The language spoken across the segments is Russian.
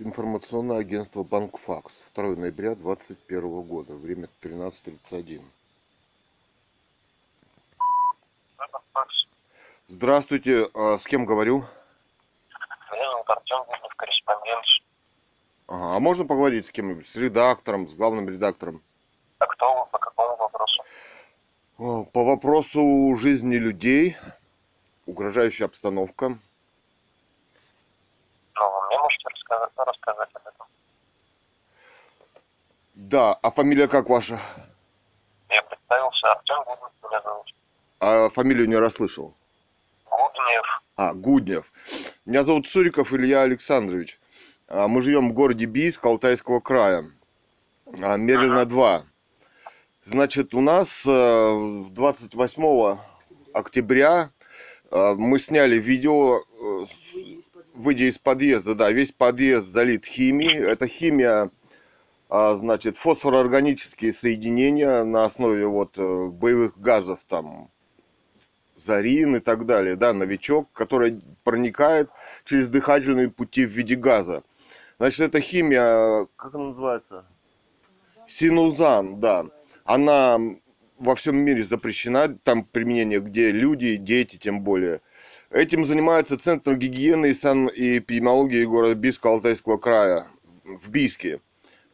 Информационное агентство Банкфакс. 2 ноября 2021 года. Время 13.31. Это факс. Здравствуйте. А с кем говорю? Меня зовут Артем Гуднев, корреспондент. Ага. А можно поговорить с кем-нибудь? С редактором, с главным редактором? А кто вы, по какому вопросу? По вопросу жизни людей, угрожающая обстановка. Ну, вы мне можете рассказать, рассказать об этом? Да, а фамилия как ваша? Я представился, Артем Гуднев меня зовут. А фамилию не расслышал. Гуднев. А, Гуднев. Меня зовут Цуриков Илья Александрович. А, Мы живем в городе Бийск, Алтайского края. А, Мерлина 2. Значит, у нас э, 28 октября э, мы сняли видео, э, выйдя из подъезда, да, весь подъезд залит химией. Это химия, а, значит, фосфороорганические соединения на основе вот э, боевых газов там зарин и так далее, да, новичок, который проникает через дыхательные пути в виде газа. Значит, эта химия, как она называется? Синузан, да. Она во всем мире запрещена, там применение, где люди, дети тем более. Этим занимается Центр гигиены и санэпидемиологии города Бийска Алтайского края в Бийске.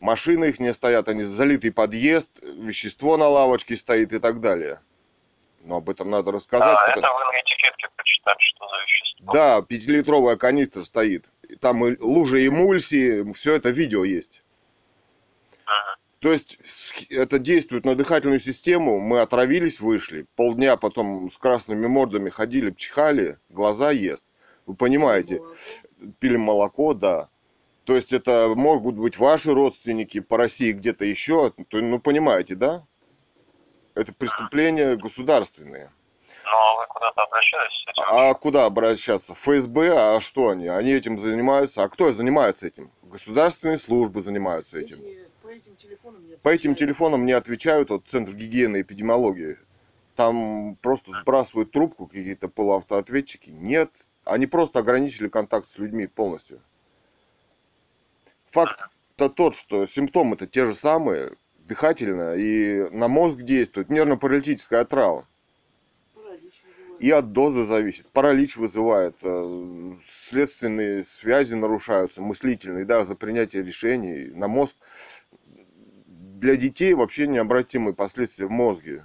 Машины их не стоят, они залитый подъезд, вещество на лавочке стоит и так далее. Но об этом надо рассказать. а, потому- это вы на этикетке прочитали, что за вещество? да, пятилитровая канистра стоит. Там и лужа эмульсии, все это видео есть. То есть это действует на дыхательную систему. Мы отравились, вышли. Полдня потом с красными мордами ходили, чихали, глаза ест. Вы понимаете, пили молоко, да. То есть это могут быть ваши родственники по России где-то еще. Ну, понимаете, да? Это преступления государственные. Ну, а вы куда-то обращались с этим? А куда обращаться? В ФСБ? А что они? Они этим занимаются. А кто занимается этим? Государственные службы занимаются этим. Эти- по этим телефонам не По этим телефонам не отвечают от Центр гигиены и эпидемиологии. Там просто сбрасывают трубку какие-то полуавтоответчики. Нет, они просто ограничили контакт с людьми полностью. Факт-то тот, что симптомы-то те же самые, дыхательная и на мозг действует нервно-паралитическая отрава. Паралич вызывает. И от дозы зависит. Паралич вызывает, э, следственные связи нарушаются, мыслительные, да, за принятие решений на мозг. Для детей вообще необратимые последствия в мозге.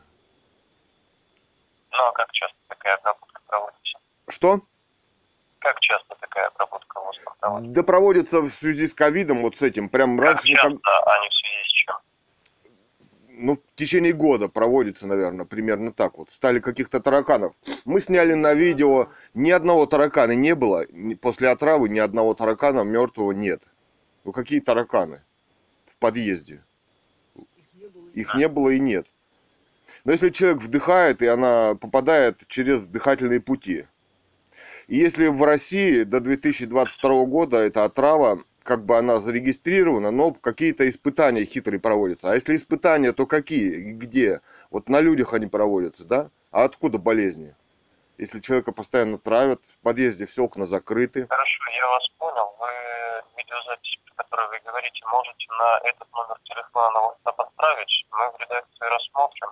Ну, а как часто такая обработка проводится? Что? Как часто такая обработка вас проводится? Да проводится в связи с ковидом, вот с этим. Прям Как раньше, часто, никак- а не в связи с чем? ну, в течение года проводится, наверное, примерно так вот. Стали каких-то тараканов. Мы сняли на видео, ни одного таракана не было. После отравы ни одного таракана мертвого нет. Ну, какие тараканы? В подъезде. Их не было. Их не было и нет. Но если человек вдыхает, и она попадает через дыхательные пути. И если в России до 2022 года эта отрава, как бы она зарегистрирована, но какие-то испытания хитрые проводятся. А если испытания, то какие и где? Вот на людях они проводятся, да? А откуда болезни? Если человека постоянно травят, в подъезде все окна закрыты. Хорошо, я вас понял. Вы видеозапись, про которую вы говорите, можете на этот номер телефона на отправить. Мы в редакции рассмотрим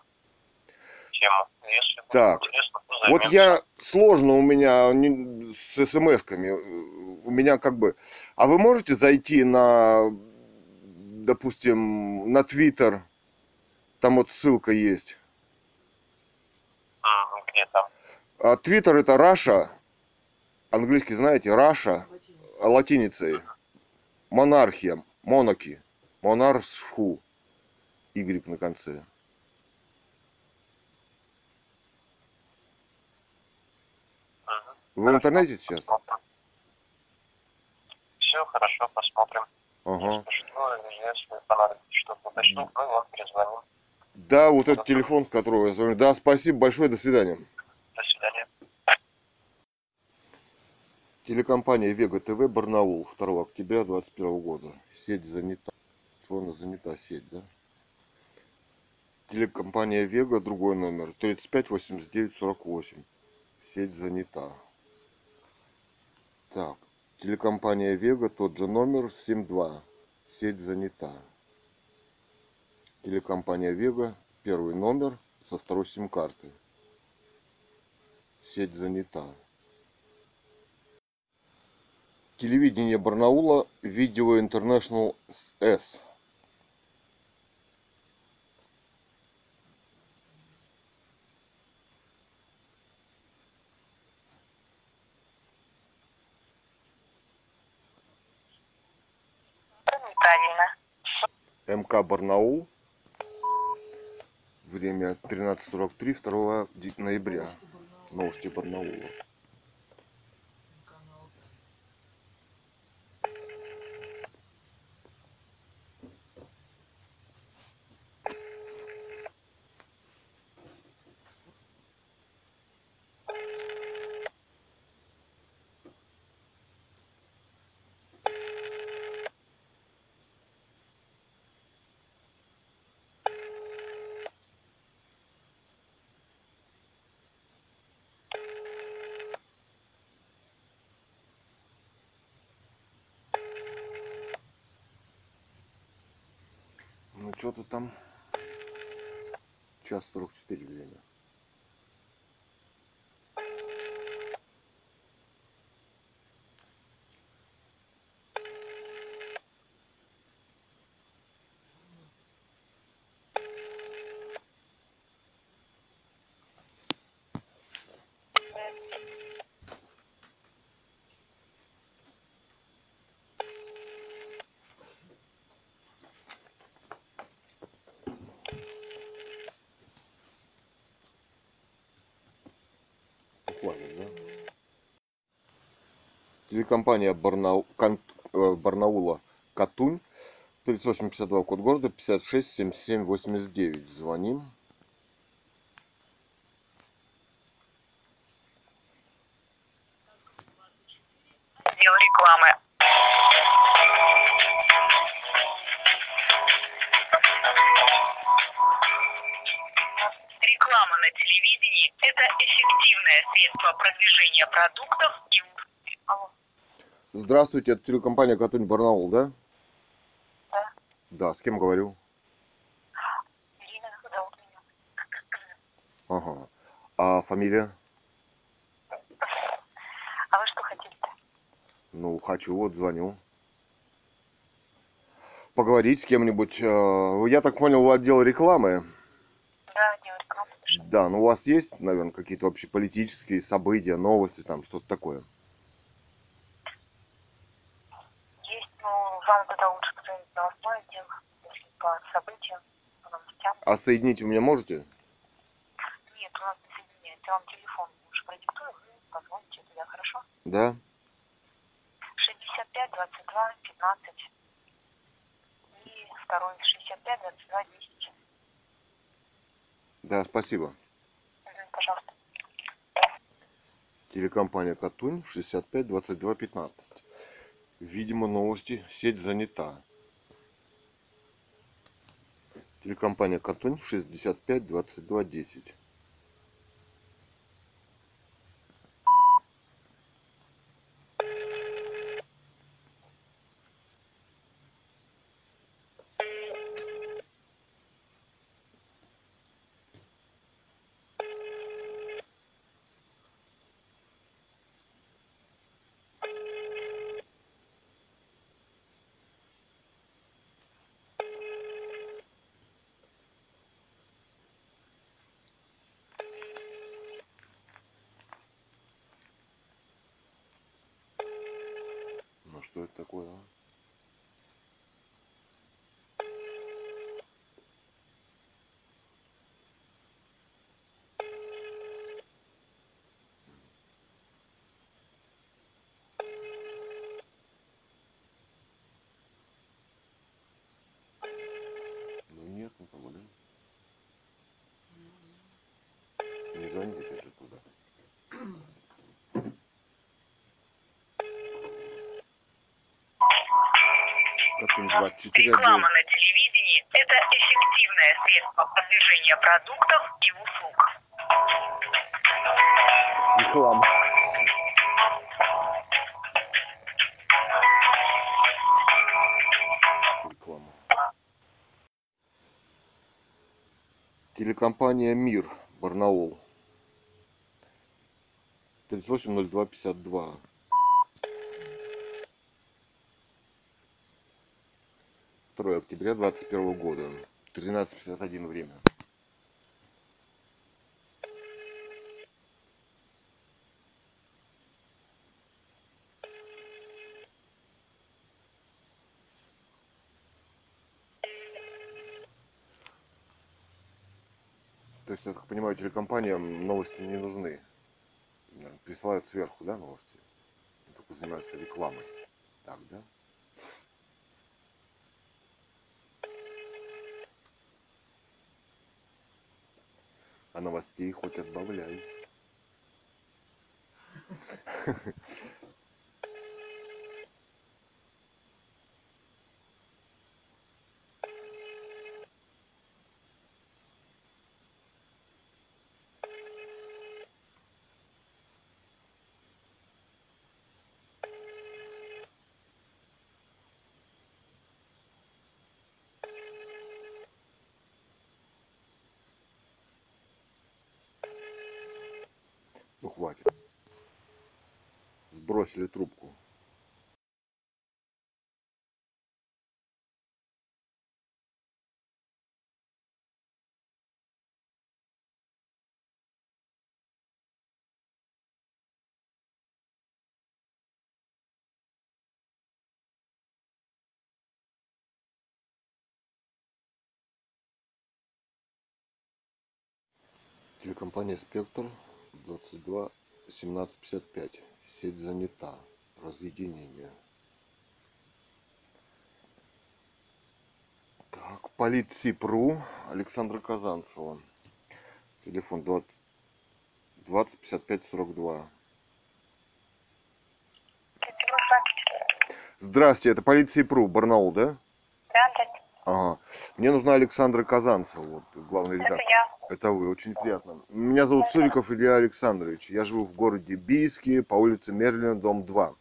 тему. Если будет Так. интересно, то Вот я сложно у меня не- с смс-ками. У меня как бы... А вы можете зайти на, допустим, на Твиттер? Там вот ссылка есть. Где там? А Твиттер это Раша. Английский знаете? Раша. Латиницей. Монархия. Монаки. Монаршху. Y на конце. Вы в интернете сейчас? Все хорошо, посмотрим. Ага. Если что, если понадобится что-то уточнить, мы вам перезвоним. Да, вот этот телефон, с которого я звоню. Да, спасибо большое. До свидания. Телекомпания Вега ТВ Барнаул 2 октября 2021 года. Сеть занята. Что она занята, сеть, да? Телекомпания Вега, другой номер, 35 89 48. Сеть занята. Так, Телекомпания Вега, тот же номер 72. Сеть занята. Телекомпания Вега, первый номер со второй сим-карты. Сеть занята. Телевидение Барнаула, видео S. Неправильно. МК Барнаул. Время 13.43, 2 ди- ноября. Новости Барнаула. Новости Барнаула. Канал. Ну что-то там. Час 44 время. Телекомпания Барнау... Кан- э, Барнаула Катунь. 3852 код города 56 77 89. Звоним. Здравствуйте, это телекомпания Катунь Барнаул, да? Да. Да, с кем говорю? Ирина, зовут меня. Ага. А фамилия? А вы что хотите-то? Ну, хочу, вот звоню. Поговорить с кем-нибудь. Э, Я так понял, вы отдел рекламы. Да, отдел рекламы. Да, ну у вас есть, наверное, какие-то вообще политические события, новости, там что-то такое ну, вам тогда лучше позвонить в новостной отдел, если по событиям, по новостям. А соединить вы меня можете? Нет, у нас не соединяется. Я вам телефон лучше продиктую, вы позвоните туда, хорошо? Да? 65 22 15 и второй 65 22 10. Да, спасибо. Пожалуйста. Телекомпания Катунь 65 22 15. Видимо, новости. Сеть занята. Телекомпания Катунь 65 22 10. Ну Звонишь же туда. Потом 24 Реклама на телевидении – это эффективное средство продвижения продуктов и услуг. Реклама. телекомпания «Мир» Барнаул. 380252. Второе октября 21 года. 13.51 время. То есть, я так понимаю, телекомпаниям новости не нужны. Присылают сверху, да, новости? Они Только занимаются рекламой. Так, да? А новостей хоть отбавляй. Сбросили трубку. Телекомпания «Спектр» 22 1755. Сеть занята. Разъединение. Так, Политсипру Александра Казанцева. Телефон 20 20 55 42. Здрасте, это Политсипру, Барнаул, да? Да, да, Ага. Мне нужна Александра Казанцева, вот, главный это редактор. я. Это вы, очень приятно. Меня зовут Цуриков Илья Александрович. Я живу в городе Бийске, по улице Мерлина, дом 2.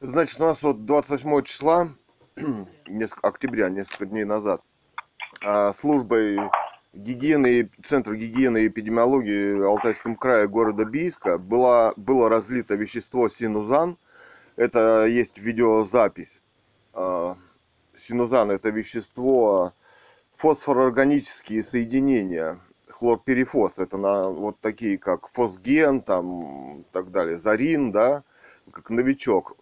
Значит, у нас вот 28 числа, несколько, октября, несколько дней назад, а, службой гигиены, Центра гигиены и эпидемиологии Алтайском крае города Бийска была, было разлито вещество синузан. Это есть видеозапись. Синузан – это вещество, фосфороорганические соединения, хлорперифос, это на вот такие, как фосген, там, так далее, зарин, да, как новичок.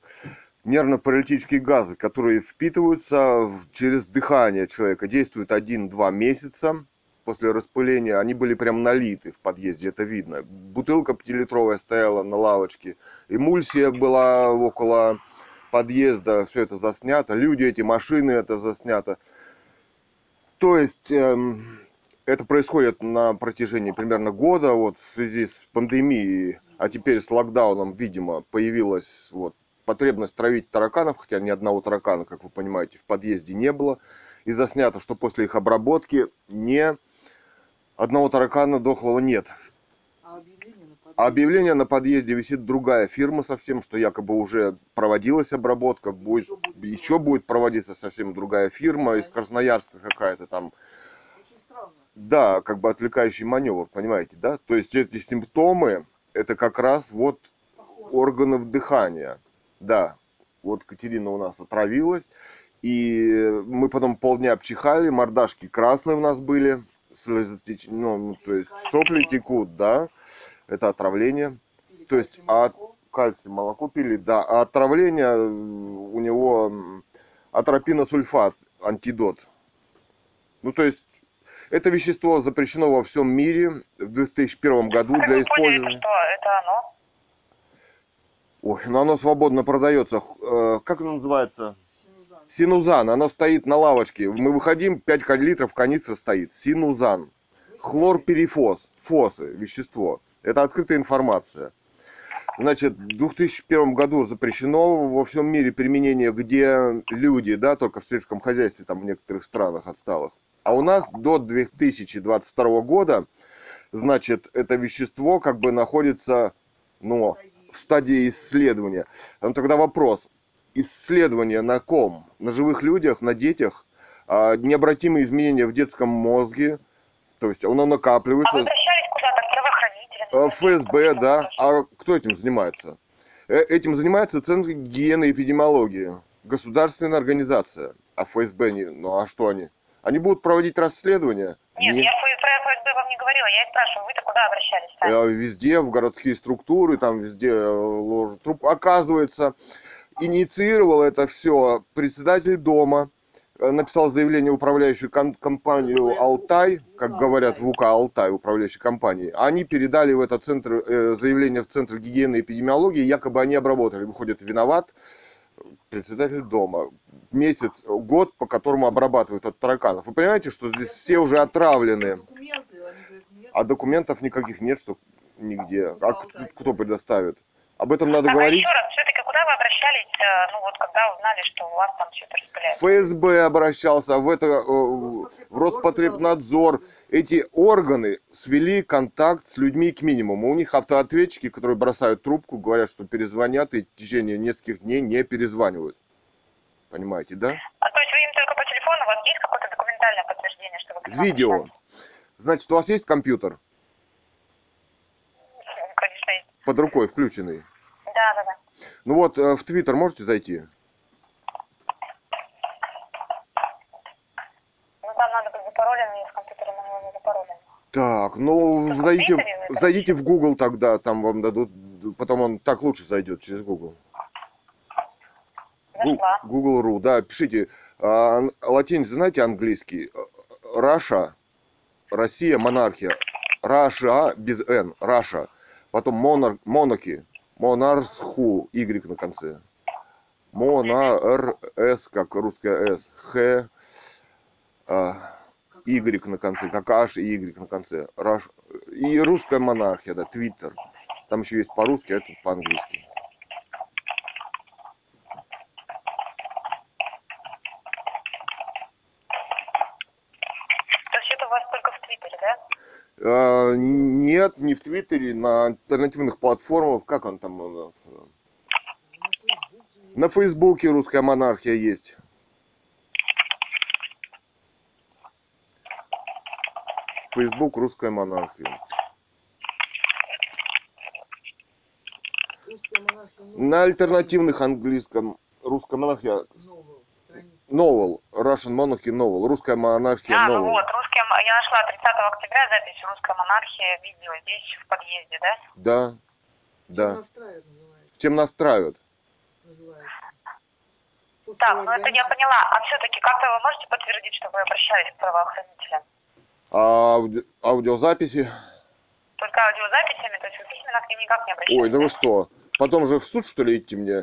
Нервно-паралитические газы, которые впитываются через дыхание человека, действуют 1-2 месяца после распыления. Они были прям налиты в подъезде, это видно. Бутылка пятилитровая стояла на лавочке, эмульсия была около подъезда, все это заснято. Люди эти, машины, это заснято. То есть эм, это происходит на протяжении примерно года, вот в связи с пандемией, а теперь с локдауном, видимо, появилась вот потребность травить тараканов, хотя ни одного таракана, как вы понимаете, в подъезде не было. И заснято, что после их обработки ни одного таракана дохлого нет. А объявление на подъезде? А объявление на подъезде висит другая фирма совсем, что якобы уже проводилась обработка, будет, Еще будет еще будет проводиться совсем другая фирма из Красноярска какая-то там. Очень странно. Да, как бы отвлекающий маневр, понимаете, да? То есть эти симптомы, это как раз вот Похоже. органов дыхания. Да, вот Катерина у нас отравилась, и мы потом полдня обчихали, мордашки красные у нас были, слезотеч- ну, ну, то есть сопли текут, да, это отравление. Пили то есть, а- молоко. Кальций, молоко пили, да, а отравление у него атропиносульфат, антидот. Ну, то есть, это вещество запрещено во всем мире в 2001 году Как для вы поняли, использования. что это оно? Ой, ну оно свободно продается. Э, Как оно называется? Синузан. Синузан. Оно стоит на лавочке. Мы выходим, 5 литров канистра стоит. Синузан. Хлорперифос. Фосы, вещество. Это открытая информация. Значит, в 2001 году запрещено во всем мире применение, где люди, да, только в сельском хозяйстве, там в некоторых странах отсталых. А у нас до 2022 года, значит, это вещество как бы находится, ну, в стадии исследования. Ну, тогда вопрос. Исследование на ком? На живых людях, на детях? А, необратимые изменения в детском мозге, То есть оно накапливается. А вы обращались куда-то к правоохранителям? Э, ФСБ, да. А кто этим занимается? Э, Этим занимается Центр гигиены и эпидемиологии. Государственная организация. А ФСБ не... Ну а что они? Они будут проводить расследования? Нет, Не- я про ФСБ вам не говорила, я и спрашиваю, вы-то куда обращались сами? Э, Везде, в городские структуры, там везде э, ложат трубку. Оказывается, инициировал это все председатель дома, э, написал заявление в управляющую ком- компанию «Алтай», как говорят в УК «Алтай», управляющей компании. Они передали в этот центр э, заявление в Центр гигиены и эпидемиологии, якобы они обработали. Выходит, виноват председатель дома. Месяц, год, по которому обрабатывают от тараканов. Вы понимаете, что здесь все уже отравлены, а документов никаких нет, что нигде. А Ну, кто предоставит? Об этом надо Так, а говорить. Вы обращались, э, ну вот когда узнали, что у вас там это распыляется? ФСБ обращался, в это, э, в Роспотребнадзор. Эти органы свели контакт с людьми к минимуму. У них автоответчики, которые бросают трубку, говорят, что перезвонят, и в течение нескольких дней не перезванивают. Понимаете, да? А то есть вы им только по телефону, у вас есть какое-то документальное подтверждение, что вы Видео. Значит, у вас есть компьютер Конечно, есть. под рукой включенный? Да, да, да. Ну вот, э, в Твиттер можете зайти? Ну там надо быть запароленным, и с компьютера на него не запаролен. Так, ну Только в зайдите, это зайдите в Google тогда, там вам дадут, потом он так лучше зайдет через Google. Зашла. Google.ru, да, пишите. А, латиница, знаете английский? Раша, Россия, монархия. Раша без Н, Раша. Потом монар, монаки, монарсху, Y на конце. Монарс, как русская С, Х, а, Y на конце, как H и Y на конце. И русская монархия, да, Твиттер. Там еще есть по-русски, а это по-английски. То есть это у вас только в Твиттере, да? А, Нет, не в Твиттере, на альтернативных платформах. Как он там у нас? На Фейсбуке русская монархия есть. Фейсбук русская монархия. На альтернативных английском русская монархия. Novel, Russian Monarchy Novel, русская монархия А, ну вот, русская, м- я нашла 30 октября запись «Русская монархия», видео здесь в подъезде, да? Да, да. Настраивает называется. Чем настраивают? называется. Так, ну это я поняла. А все-таки как-то вы можете подтвердить, что вы обращались к правоохранителям? А ауди- аудиозаписи? Только аудиозаписями, то есть вы письменно к ним никак не обращались? Ой, да вы что? Потом же в суд, что ли, идти мне?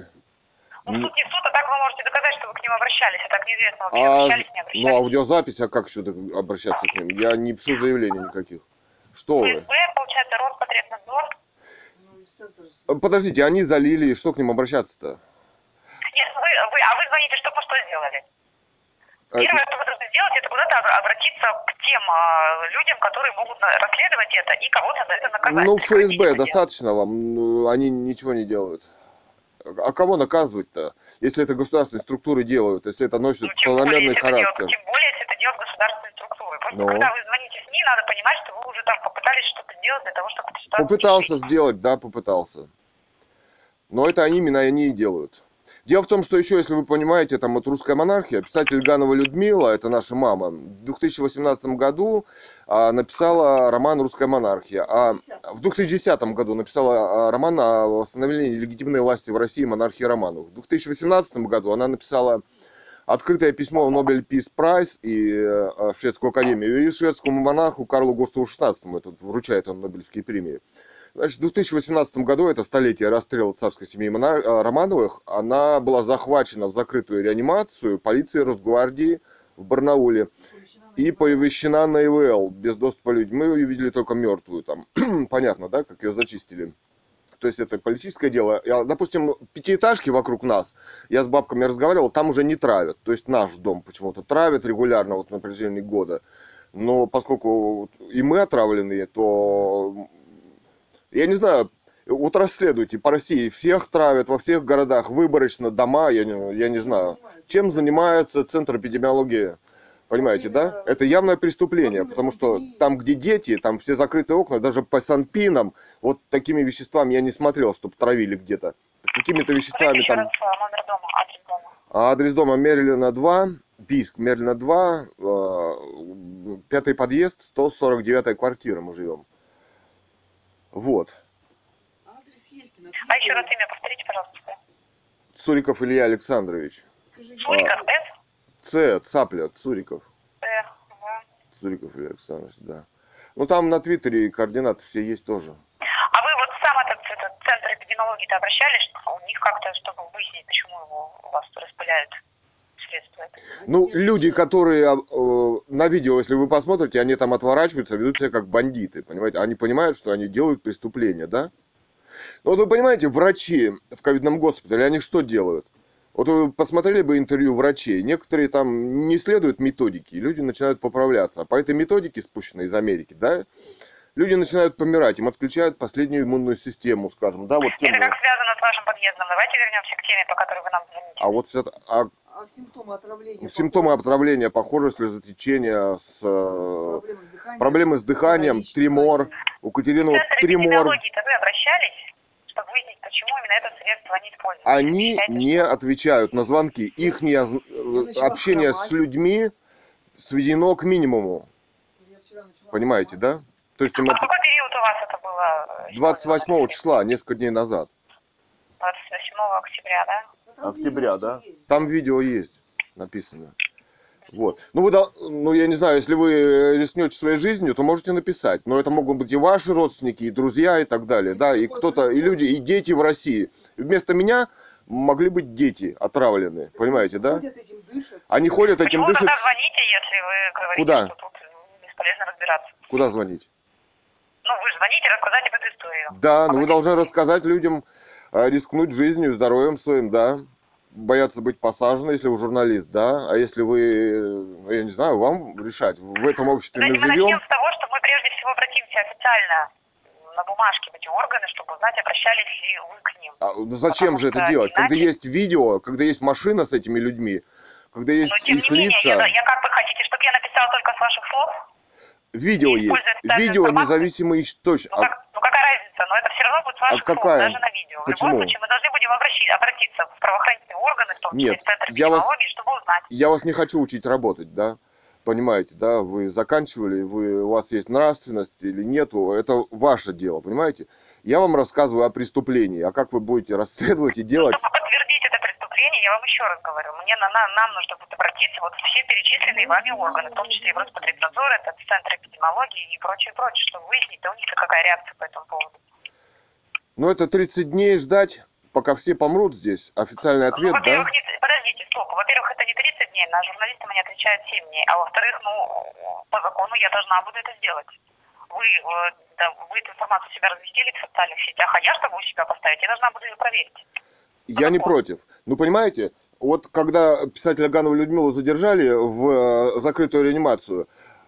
Ну, в суд не в суд, а так вы можете доказать, что вы к ним обращались. А так неизвестно, вообще А, обращались, не обращались. ну, аудиозапись, а как еще обращаться к ним? Я не пишу заявлений никаких. Что вы? ФСБ, получается, Роспотребнадзор. Ну. А, Подождите, они залили, и что к ним обращаться-то? Нет, вы, вы, а вы звоните, чтобы что сделали? А, Первое, что вы должны сделать, это куда-то об- обратиться к тем а, людям, которые могут на- расследовать это и кого-то за это наказать. Ну, ФСБ достаточно вам, ну, они ничего не делают. А кого наказывать-то, если это государственные структуры делают, если это носит Ну, планомерный это делают- характер? тем более, если это делают государственные структуры. Просто Ну. когда вы звоните СМИ, надо понимать, что вы уже там попытались что-то сделать для того, чтобы Попытался решить. сделать, да, попытался. Но это они именно они и делают. Дело в том, что еще, если вы понимаете, там вот русская монархия, писатель Ганова Людмила, это наша мама, в 2018 году а, написала роман «Русская монархия», а в 2010 году написала а, роман о восстановлении легитимной власти в России монархии Романовых. В 2018 году она написала открытое письмо в Нобель Пис Прайс и э, в Шведскую академию и шведскому монарху Карлу Густаву XVI, это вручает он Нобелевские премии. Значит, в 2018 году, это столетие расстрела царской семьи э, Романовых, она была захвачена в закрытую реанимацию полицией Росгвардии в Барнауле и повещена на ИВЛ без доступа людей. Мы ее видели только мертвую там. Понятно, да, как ее зачистили. То есть это политическое дело. Я, допустим, пятиэтажки вокруг нас, я с бабками разговаривал, там уже не травят. То есть наш дом почему-то травят регулярно вот на протяжении года. Но поскольку и мы отравленные, то я не знаю, вот расследуйте по России, всех травят во всех городах, выборочно, дома, я не, я не знаю. Чем занимается Центр эпидемиологии Понимаете, да? Это явное преступление, потому что там, где дети, там все закрытые окна, даже по санпинам, вот такими веществами я не смотрел, чтобы травили где-то. Какими-то веществами там... адрес дома. А адрес дома Мерлина 2, Бийск, Мерлина 2, э, пятый подъезд, 149 квартира мы живем. Вот. А еще раз имя повторите, пожалуйста. Цуриков Илья Александрович. Скажи, Суриков, С, Ц, Цапля, Цуриков. Т, В. Цуриков Илья Александрович, да. Ну там на Твиттере координаты все есть тоже. А вы вот сам этот, этот центр эпидемиологии-то обращались? У них как-то, чтобы выяснить, почему его у вас распыляют средства? Ну, люди, которые э, на видео, если вы посмотрите, они там отворачиваются, ведут себя как бандиты, понимаете? Они понимают, что они делают преступление, да? Ну, вот вы понимаете, врачи в ковидном госпитале, они что делают? Вот вы посмотрели бы интервью врачей, некоторые там не следуют методике, люди начинают поправляться. А по этой методике, спущенной из Америки, да, люди начинают помирать, им отключают последнюю иммунную систему, скажем, да, вот Это как связано с вашим подъездом? Давайте вернемся к теме, по которой вы нам звоните. А вот а А симптомы отравления? симптомы похожи? отравления, похоже, слезотечение с э, Проблемы с дыханием? проблемы с дыханием, дыхание. У Катерины вот эпидемиологии-то вы обращались, чтобы выяснить, почему именно это средство они используют? Они Считаете, не что- отвечают на звонки. Их начала общение с людьми сведено к минимуму. Понимаете, да? То есть А это какой период у вас это было? э, 28 использовано? числа, несколько дней назад. 28 октября, да? Там Октября, да? есть. Там видео есть написано. Вот. Ну, вы, ну, я не знаю, если вы рискнете своей жизнью, то можете написать. Но это могут быть и ваши родственники, и друзья, и так далее. Да, и кто-то, и люди, и дети в России. И вместо меня могли быть дети отравленные. Так Понимаете, они да? Ходят этим, дышат. Они ходят этим, Почему дышат. тогда звоните, если вы говорите, Куда? что тут бесполезно разбираться? Куда звонить? Ну, вы же звоните, рассказать об этой истории. Да, ну вы должны рассказать людям, э, рискнуть жизнью, здоровьем своим, да. Бояться быть посаженным, если вы журналист, да. А если вы, э, я не знаю, вам решать. В этом обществе мы Давайте мы живем. начнем с того, что мы прежде всего обратимся официально на бумажке в эти органы, чтобы узнать, обращались ли вы к ним. А, ну зачем Потому же это делать? Когда иначе- есть видео, когда есть машина с этими людьми, когда есть Но тем их не менее, лица, я, я как вы хотите, чтобы я написала только с ваших слов? Видео и есть, видео информацию? независимый источник. Ну, как- ну какая разница? Но это все равно будет слов, А какая? даже на видео. В Почему? любом случае, мы должны будем обращи- обратиться в правоохранительные органы, в том числе Нет, в Центр я вас- чтобы узнать. Я вас не хочу учить работать, да? Понимаете, да? Вы заканчивали, вы, у вас есть нравственность или нету, это ваше дело, понимаете? Я вам рассказываю о преступлении, а как вы будете расследовать и делать, Чтобы подтвердить я вам еще раз говорю, мне на, на- нам нужно будет обратиться вот все перечисленные вами органы, в том числе и в Роспотребнадзор, это Центр эпидемиологии и прочее, прочее, чтобы выяснить, да у них какая реакция по этому поводу. ну это 30 дней ждать, пока все помрут здесь, официальный ну, ответ, да? во-первых, не, подождите, стоп, во-первых, это не 30 дней, на журналистам они отвечают 7 дней, а во-вторых, ну, по закону я должна буду это сделать. Вы, э, да, вы эту информацию себя разместили в социальных сетях, а я, чтобы у себя поставить, я должна буду ее проверить. Я не против. Ну, понимаете, вот когда писателя Ганову Людмилу задержали в э, закрытую реанимацию,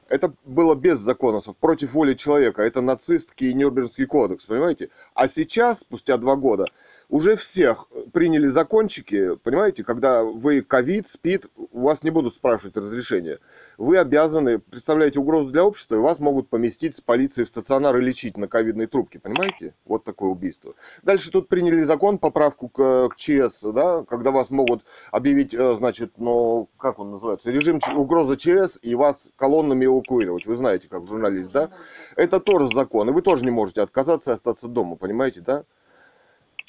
это было без законосов, против воли человека. Это нацистский Нюрнбергский кодекс, понимаете? А сейчас, спустя два года, уже всех приняли закончики, понимаете, когда вы ковид, спид, у вас не будут спрашивать разрешения. Вы обязаны, представляете угрозу для общества, и вас могут поместить с полицией в стационар и лечить на ковидной трубке, понимаете? Вот такое убийство. Дальше тут приняли закон, поправку к, к ЧС, да, когда вас могут объявить, э, значит, ну, как он называется, режим угрозы ЧС и вас колоннами эвакуировать. Вы знаете, как журналист, да? Это тоже закон, и вы тоже не можете отказаться и остаться дома, понимаете, да?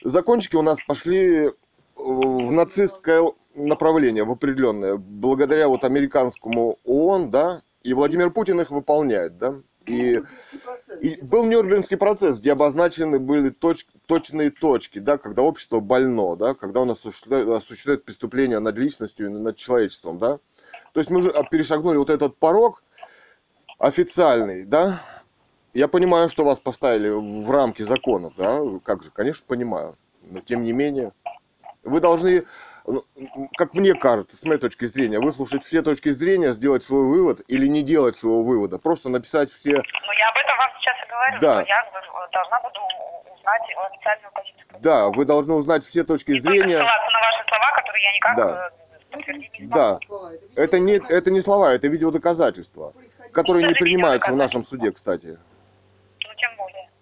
Закончики у нас пошли э, в нацистское направление, в определенное, благодаря вот американскому ООН, да, и Владимир Путин их выполняет, да, и, и был Нюрнбергский процесс, где обозначены были точ- точные точки, да, когда общество больно, да, когда он осуществляет, осуществляет преступления над личностью и над человечеством, да. То есть мы же перешагнули вот этот порог официальный, да. Я понимаю, что вас поставили в рамки закона, да, как же, конечно, понимаю. Но тем не менее, вы должны, ну, как мне кажется, с моей точки зрения, выслушать все точки зрения, сделать свой вывод или не делать своего вывода. Просто написать все Ну, я об этом вам сейчас и говорю, Да. что я должна буду узнать официальную позицию. Да, вы должны узнать все точки только зрения. ссылаться на ваши слова, которые я никак Да. э. Да. Это не, это не слова, это видеодоказательства, которые не принимаются в нашем суде, кстати.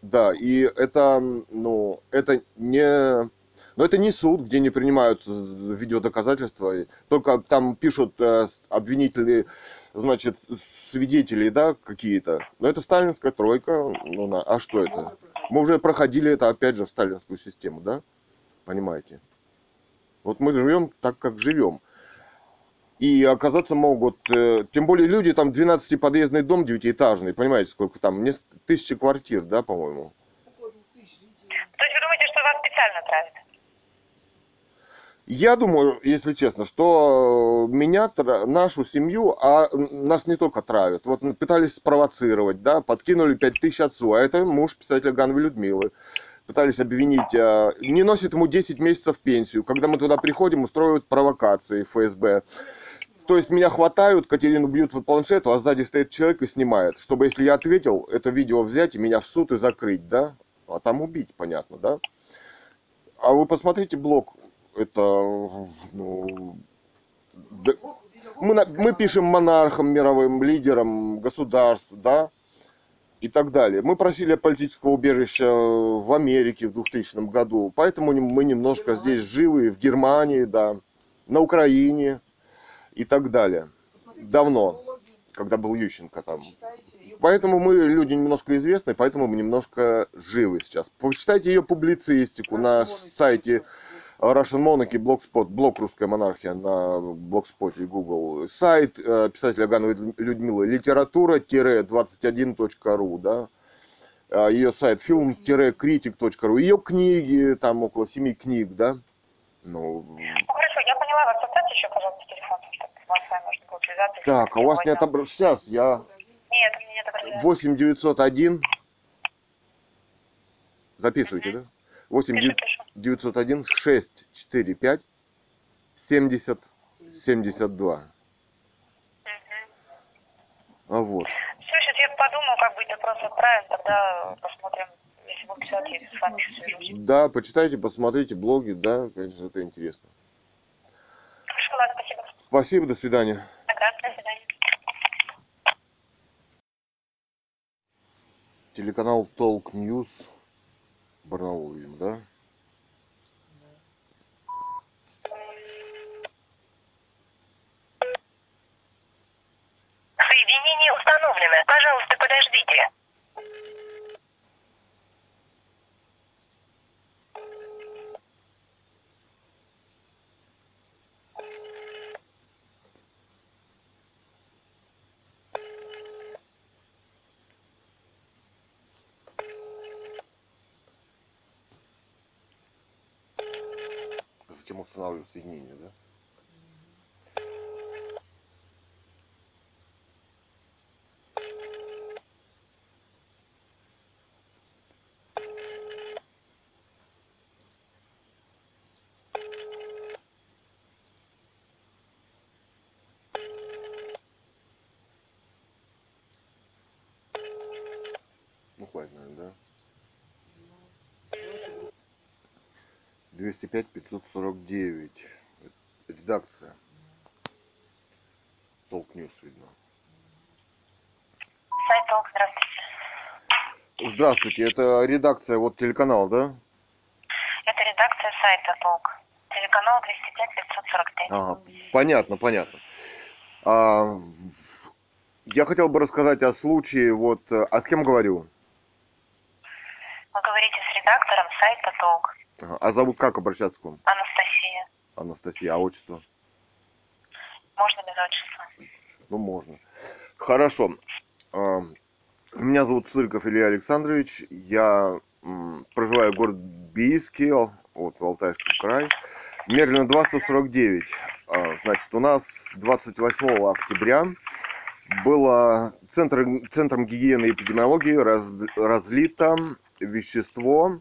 Ну. Да, и это, ну, это не... Но это не суд, где не принимаются видеодоказательства. Только там пишут э, обвинители, значит, свидетели, да, какие-то. Но это сталинская тройка. Ну, на- а что это? Мы уже проходили это, опять же, в сталинскую систему, да? Понимаете? Вот мы живем так, как живем. И оказаться могут, э, тем более люди, там 12-подъездный дом девятиэтажный, понимаете, сколько там, несколько тысячи квартир, да, по-моему? То есть вы думаете, что вас специально травят? Я думаю, если честно, что меня, тра- нашу семью, а нас не только травят. Вот пытались спровоцировать, да, подкинули 5000 отцу, а это муж писателя Гановой Людмилы. Пытались обвинить, а, не носит ему 10 месяцев пенсию. Когда мы туда приходим, устраивают провокации ФСБ. То есть меня хватают, Катерину бьют по планшету, а сзади стоит человек и снимает. Чтобы, если я ответил, это видео взять и меня в суд и закрыть, да? А там убить, понятно, да? А вы посмотрите блог, это, ну, да- мы, мы пишем монархам, мировым лидерам государств, да, и так далее. Мы просили политического убежища в Америке в 2000 году, поэтому мы немножко здесь живы, в Германии, да, на Украине и так далее, давно. когда был Ющенко там. Поэтому мы люди немножко известны, поэтому мы немножко живы сейчас. Почитайте ее публицистику на сайте Russian Monarchy, Blogspot, блог «Русская монархия» на блогспоте Google. Сайт э, писателя Гановой Людмилы литература-21.ру, да. А, Ее сайт film-critic.ru. Ее книги, там около семи книг, да. Ну, Ну, хорошо, я поняла вас. Оставьте еще, пожалуйста, телефон, можно связаться. так, а у вас не отобрал... Сейчас, я... Нет, у меня не отображается. 8 901. Записывайте, да? 8 Пишу, пишу. 901 645 70 72. Мгм. А вот. Все, сейчас я подумаю, как быть вопрос отправим, тогда посмотрим, если вы писать, я с вами свяжусь. Да, почитайте, посмотрите блоги, да, конечно, это интересно. Ладно, спасибо. До свидания. Ага, до свидания. Телеканал Толк Ньюс. Барнаул, видимо, да? Соединение установлено. Пожалуйста, подождите. Затем устанавливаю соединение, да? Ну, хватит, наверное, да? 205 549. Редакция. Толк Ньюс, видно. Сайт Толк, здравствуйте. Здравствуйте, это редакция, вот телеканал, да? Это редакция сайта Толк. Телеканал 205 543. Ага, понятно, понятно. А, я хотел бы рассказать о случае, вот, э, а с кем говорю? Вы говорите с редактором сайта Толк. Ага, А зовут как обращаться к вам? Анастасия. Анастасия, а отчество? Можно без отчества? Ну, можно. Хорошо. А, Меня зовут Цырков Илья Александрович. Я проживаю в городе Бийске, вот, в Алтайский край. Мерлина 2, 149. А, Значит, у нас 28 октября было центр, Центром гигиены и эпидемиологии раз- разлито вещество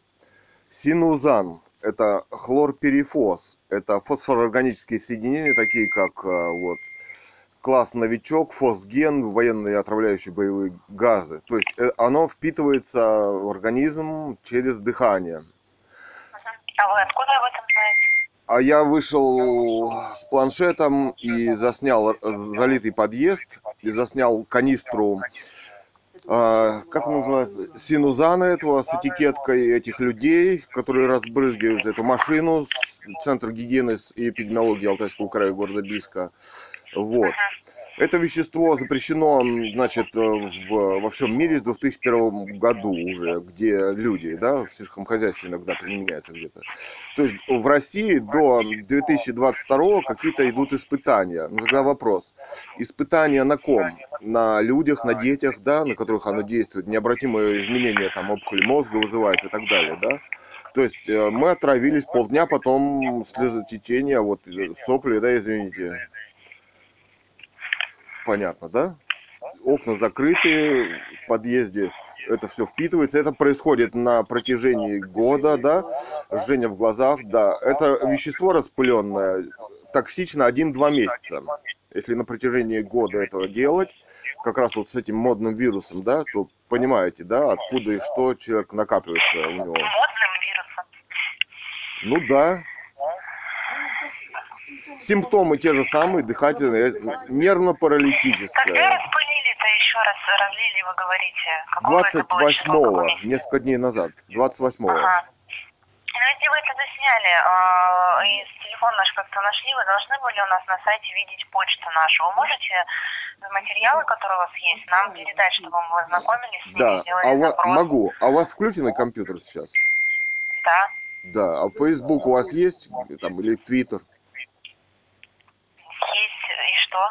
синузан. Это хлорперифос. Это фосфороорганические соединения, такие как а, вот, класс новичок, фосген, военные отравляющие боевые газы. То есть э, оно впитывается в организм через дыхание. А вы откуда об этом знаете? А я вышел с планшетом и заснял залитый подъезд, и заснял канистру, а, как называется, синузана этого с этикеткой этих людей, которые разбрызгивают эту машину, Центр гигиены и эпидемиологии Алтайского края города Бийска. Вот. Это вещество запрещено, значит, э, в, во всем мире с 2001 году уже, где люди, да, в сельском хозяйстве иногда применяется где-то. То есть в России до 2022 какие-то идут испытания. Ну тогда вопрос. Испытания на ком? На людях, на детях, да, на которых оно действует, необратимые изменения там опухоли мозга вызывает и так далее, да. То есть э, мы отравились полдня, потом слезотечение, вот э, сопли, да, извините. Понятно, да? Окна закрыты, в подъезде это все впитывается. Это происходит на протяжении года, да? Жжение в глазах, да. Это вещество распыленное токсично 1-2 месяца. Если на протяжении года этого делать, как раз вот с этим модным вирусом, да, то понимаете, да, откуда и что человек накапливается у него. Модным вирусом. Ну да, симптомы те же самые, дыхательные, Когда нервно-паралитическое. распылили-то еще раз разлили, вы говорите? Какого это было числа, какого 28-го, месяца? несколько дней назад, 28-го. Ага. Ну, если вы это засняли, а, и телефон наш как-то нашли, вы должны были у нас на сайте видеть почту нашу. Вы можете материалы, которые у вас есть, нам передать, чтобы мы ознакомились с ними, Да, сделали а запрос? могу. А у вас включенный компьютер сейчас? Да. Да. А Facebook у вас есть? Там, или Twitter? Что?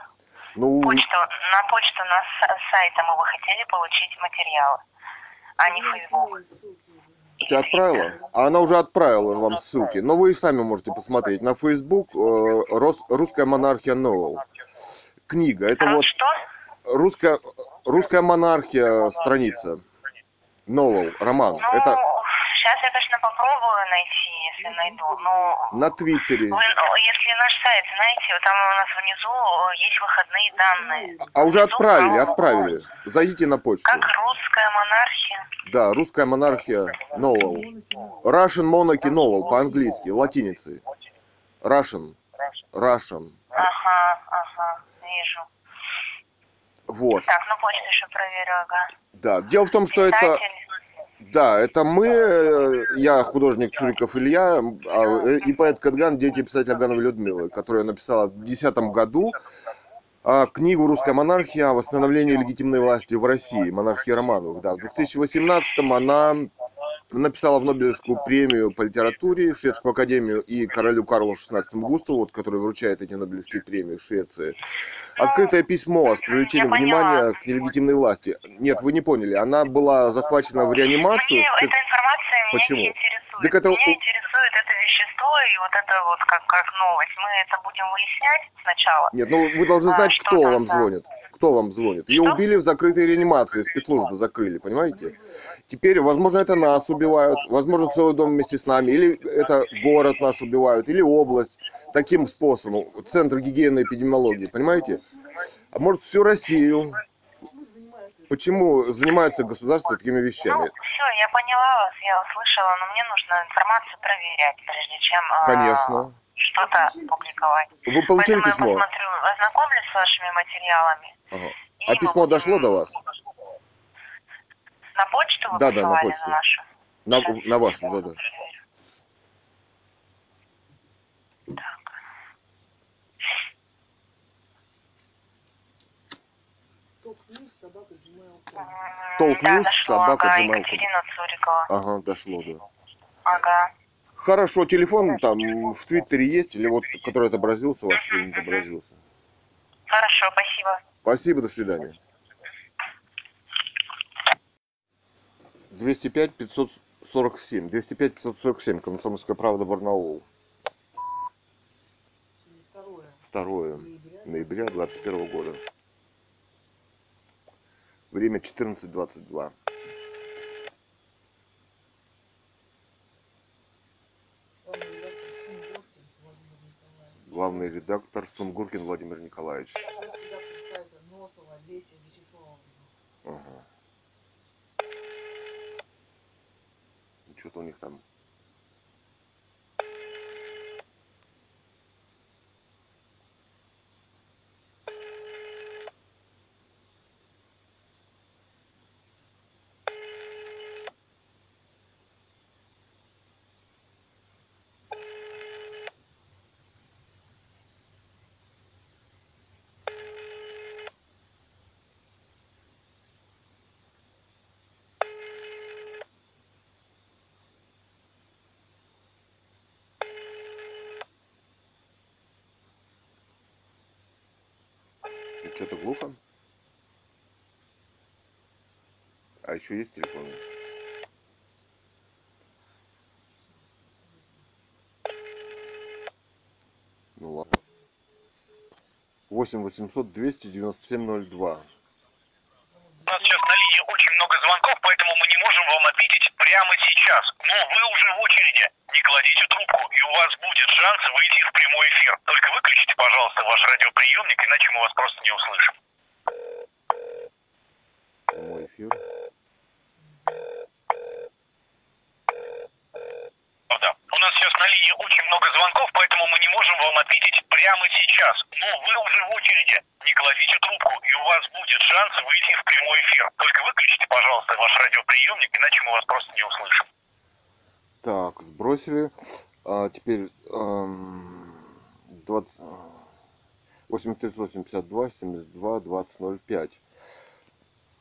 Ну, Почту, на почту на с- сайта мы бы хотели получить материалы, а не Facebook. ты отправила? А она уже отправила вам ссылки. Но вы и сами можете посмотреть. На Facebook э, Рос- «Русская монархия Новел». Книга. Это А вот что? русская, русская монархия страница. Новел, роман. Ну, Это сейчас я, конечно, попробую найти, если найду. Но на Твиттере. вы, если наш сайт, знаете, там у нас внизу есть выходные данные. А уже Внизу отправили, правого отправили. Зайдите на почту. Как русская монархия. Да, русская монархия Новел. Russian Monarchy Novel по-английски, латиницей. Russian. Russian. Ага, ага, вижу. Вот. Так, ну почту еще проверю, ага. Да. Дело в том, что это... Да, это мы, э, я художник Цуриков Илья, а, э, и поэт Кадган, дети писателя Гановой Людмилы, которая написала в 2010 году а, книгу «Русская монархия. о восстановлении легитимной власти в России. Монархии Романовых». Да, в 2018 она написала в Нобелевскую премию по литературе, Шведскую академию и королю Карлу XVI Густаву, вот, который вручает эти Нобелевские премии в Швеции, открытое письмо с привлечением внимания к нелегитимной власти. Нет, вы не поняли, она была захвачена в реанимацию. Мне эта информация меня Почему? не интересует. Так это Меня интересует это вещество и вот это вот как, как новость. Мы это будем выяснять сначала. Нет, ну вы должны А, знать, что кто там, вам да? звонит. Кто вам звонит? Ее убили в закрытой реанимации, спецслужбы закрыли, понимаете? Теперь, возможно, это нас убивают, возможно, целый дом вместе с нами, или это город наш убивают, или область. Таким способом. Центр гигиены и эпидемиологии, понимаете? А может, всю Россию. Почему занимается? Государство такими вещами? Ну, все, я поняла вас, я услышала, но мне нужно информацию проверять, прежде чем а, Конечно. что-то публиковать. Вы получили Поэтому я письмо? посмотрю, ознакомлюсь с вашими материалами. Ага. А письмо будем- дошло до вас? На почту вы Да, да, на почту. на нашу? На, Сейчас, на вашу, Толк да, News, дошло, собака, ага, gmail.com. Екатерина Цурикова. Ага, дошло, да. Ага. Хорошо, телефон там в Твиттере есть, или вот, который отобразился, ваш фильм отобразился. Хорошо, спасибо. Спасибо, до свидания. 205 547. 205 547. Комсомольская правда Барнаул. Второе. 2 Ноября. ноября 2021 года. Время 14.22. Главный редактор Сунгоркин Владимир Николаевич. Главный редактор Сунгуркин Владимир Николаевич. Редактор сайта Носова Леся Вячеславовна. Ага. Что-то у них там. Что-то глухо. А еще есть телефон? Ну ладно. 8 800 297 02. У нас сейчас на линии очень много звонков, поэтому мы не можем вам ответить прямо сейчас. Но вы уже в очереди. Не кладите трубку, и у вас будет шанс выйти в прямой эфир. Только выключите, пожалуйста, ваш радиоприемник, иначе мы вас просто не услышим. Прямой эфир. Да. У нас сейчас на линии очень много звонков, поэтому мы не можем вам ответить прямо сейчас. Но вы уже в очереди. Не кладите трубку, и у вас будет шанс выйти в прямой эфир. Пожалуйста, ваш радиоприемник, иначе мы вас просто не услышим. Так, сбросили. А теперь эм, 20, а, 838 52 72 20 05.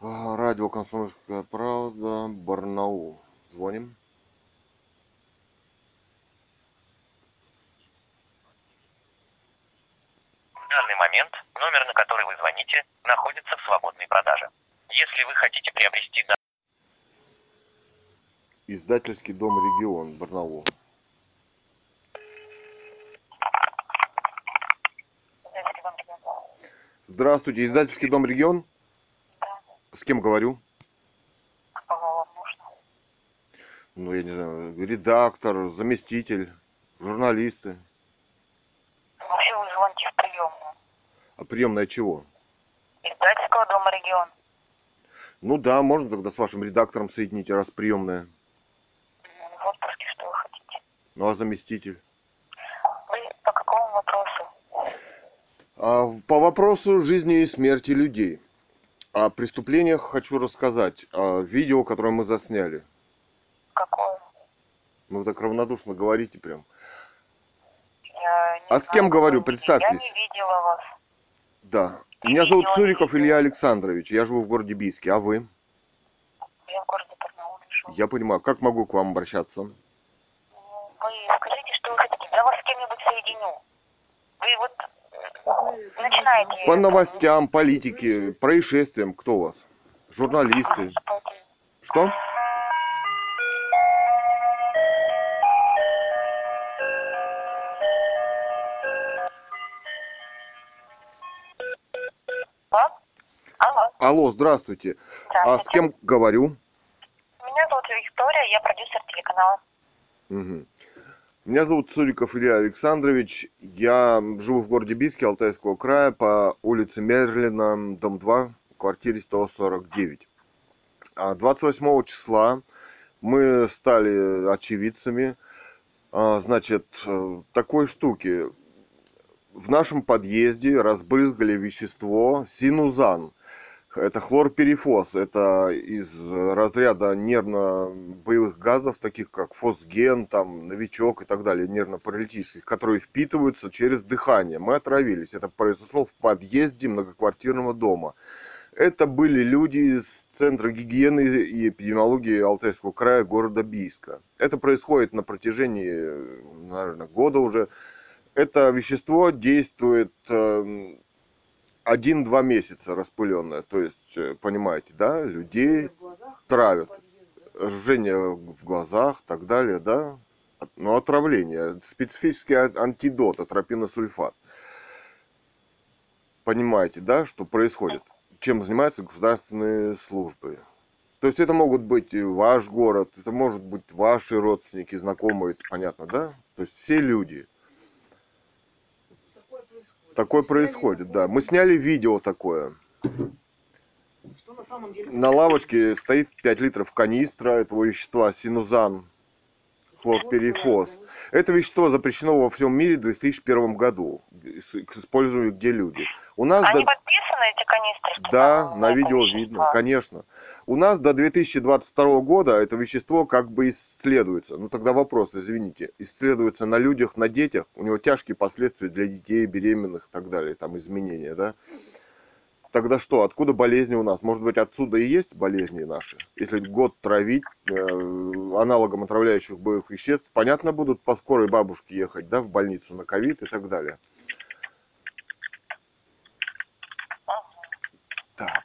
А, Радио Комсомольская правда, Барнаул. Звоним. В данный момент номер, на который вы звоните, находится в свободной продаже. Если вы хотите приобрести Издательский дом Регион, Барнаул. Здравствуйте, издательский дом Регион? С кем говорю? Ну, я не знаю, редактор, заместитель, журналисты. Вообще вы звоните в приемную. А приемная чего? Издательского дома регион. Ну да, можно тогда с вашим редактором соединить, раз приемная. В отпуске, что вы хотите. Ну а заместитель? Вы по какому вопросу? А, по вопросу жизни и смерти людей. О преступлениях хочу рассказать. О видео, которое мы засняли. Какое? Ну, так равнодушно говорите прям. Я не А с знаю, кем какое говорю? Представьтесь. Я не видела вас. Да. Меня зовут Цуриков Илья Александрович. Я живу в городе Бийске. А вы? Я в городе Барнауле живу. Я понимаю. Как могу к вам обращаться? Ну, Вы скажите, что вы хотите. Я вас с кем-нибудь соединю. Вы вот э, начинаете... По новостям, политике, происшествиям. Кто у вас? Журналисты. Что? Алло. Алло, здравствуйте. А с Здравствуйте. кем говорю? Меня зовут Виктория, я продюсер телеканала. Мгм. Меня зовут Цуриков Илья Александрович. Я живу в городе Бийске Алтайского края по улице Мерлина, дом 2, квартире 149. А 28 числа мы стали очевидцами, а, значит, э, такой штуки. В нашем подъезде разбрызгали вещество синузан. Это хлорперифос. Это из разряда нервно-боевых газов, таких как фосген, там, новичок и так далее, нервно-паралитических, которые впитываются через дыхание. Мы отравились. Это произошло в подъезде многоквартирного дома. Это были люди из Центра гигиены и эпидемиологии Алтайского края города Бийска. Это происходит на протяжении, наверное, года уже. Это вещество действует эм, один-два месяца распыленное. То есть, э, понимаете, да, людей травят. жжение в глазах, так далее, да? От- Ну, отравление. Специфический антидот, атропиносульфат. Понимаете, да, что происходит? Чем занимаются государственные службы? То есть это могут быть ваш город, это может быть ваши родственники, знакомые, это понятно, да? То есть все люди. Такое происходит. Да. Мы сняли видео такое. Что на самом деле На лавочке стоит 5 литров канистра этого вещества синузан. Хлорперифос. Это вещество запрещено во всем мире в 2001 году к использованию где люди. У нас Они до- подписаны, эти канистры? да, на видео вещество? видно, конечно. У нас до 2022 года это вещество как бы исследуется. Ну тогда вопрос, извините, исследуется на людях, на детях. У него тяжкие последствия для детей, беременных и так далее, там изменения, да? Тогда что, откуда болезни у нас? Может быть, отсюда и есть болезни наши? Если год травить э, аналогом отравляющих боевых веществ, понятно, будут по скорой бабушке ехать, да, в больницу на ковид и так далее. Ага.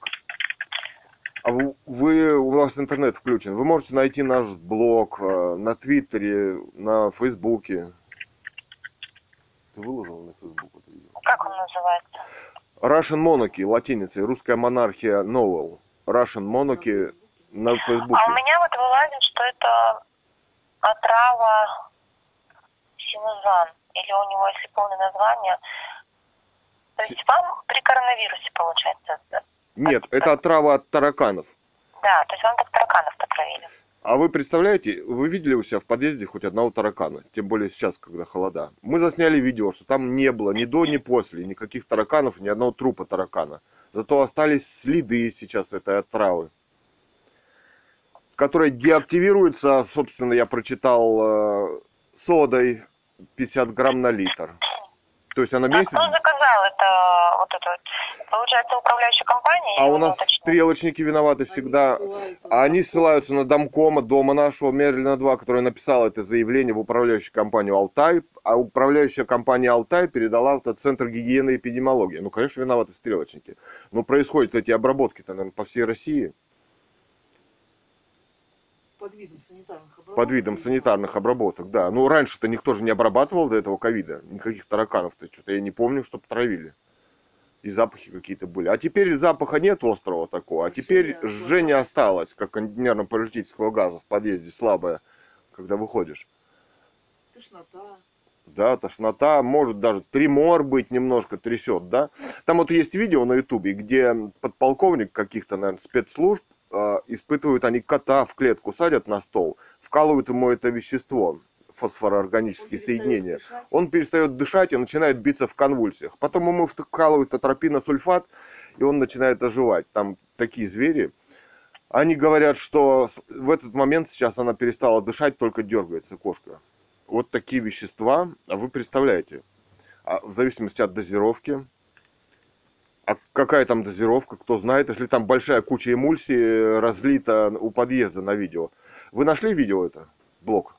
А вы, вы- у вас интернет включен. Вы можете найти наш блог э, на Твиттере, на Фейсбуке. Ты выложил на Фейсбук это видео? Как он называется? Russian Monarchy, латиницей, русская монархия Novel. Russian Monarchy на Фейсбуке. А у меня вот вылазит, что это отрава синузан. Или у него, если полное название. То есть вам при коронавирусе, получается, да, Нет, это отрава от тараканов. то есть вам так тараканов потравили. А вы представляете, вы видели у себя в подъезде хоть одного таракана? Тем более сейчас, когда холода. Мы засняли видео, что там не было ни до, ни после никаких тараканов, ни одного трупа таракана. Зато остались следы сейчас этой отравы, которая деактивируется, собственно, я прочитал, э, содой 50 грамм на литр. То есть она А месяц... кто заказал это, вот это, вот? Получается, управляющая компания? А у нас уточните? стрелочники виноваты всегда. ссылаются А на они ссылаются на домкома дома нашего Мерлина 2, который написал это заявление в управляющую компанию «Алтай», а управляющая компания «Алтай» передала в этот Центр гигиены и эпидемиологии. Ну, конечно, виноваты стрелочники. Но происходят эти обработки-то, наверное, по всей России под видом санитарных обработок. под видом санитарных обработок, да. Ну, раньше-то никто же не обрабатывал до этого ковида. Никаких тараканов-то что-то я не помню, чтобы травили. И запахи какие-то были. А теперь запаха нет острого такого. А теперь Жжение жжение осталось, как кондитерно-паралитического газа в подъезде, слабое, когда выходишь. Тошнота. Да, тошнота, может даже тремор быть немножко трясет, да. Там вот есть видео на ютубе, где подполковник каких-то, наверное, спецслужб э, испытывают, они кота в клетку садят на стол, вкалывают ему это вещество, фосфороорганические Он соединения. дышать. Он перестает дышать и начинает биться в конвульсиях. Потом ему вкалывают атропиносульфат, и он начинает оживать. Там такие звери. Они говорят, что в этот момент сейчас она перестала дышать, только дергается кошка. Вот такие вещества, а вы представляете, а в зависимости от дозировки, а какая там дозировка, кто знает, если там большая куча эмульсии э, разлита у подъезда на видео. Вы нашли видео это? Блок?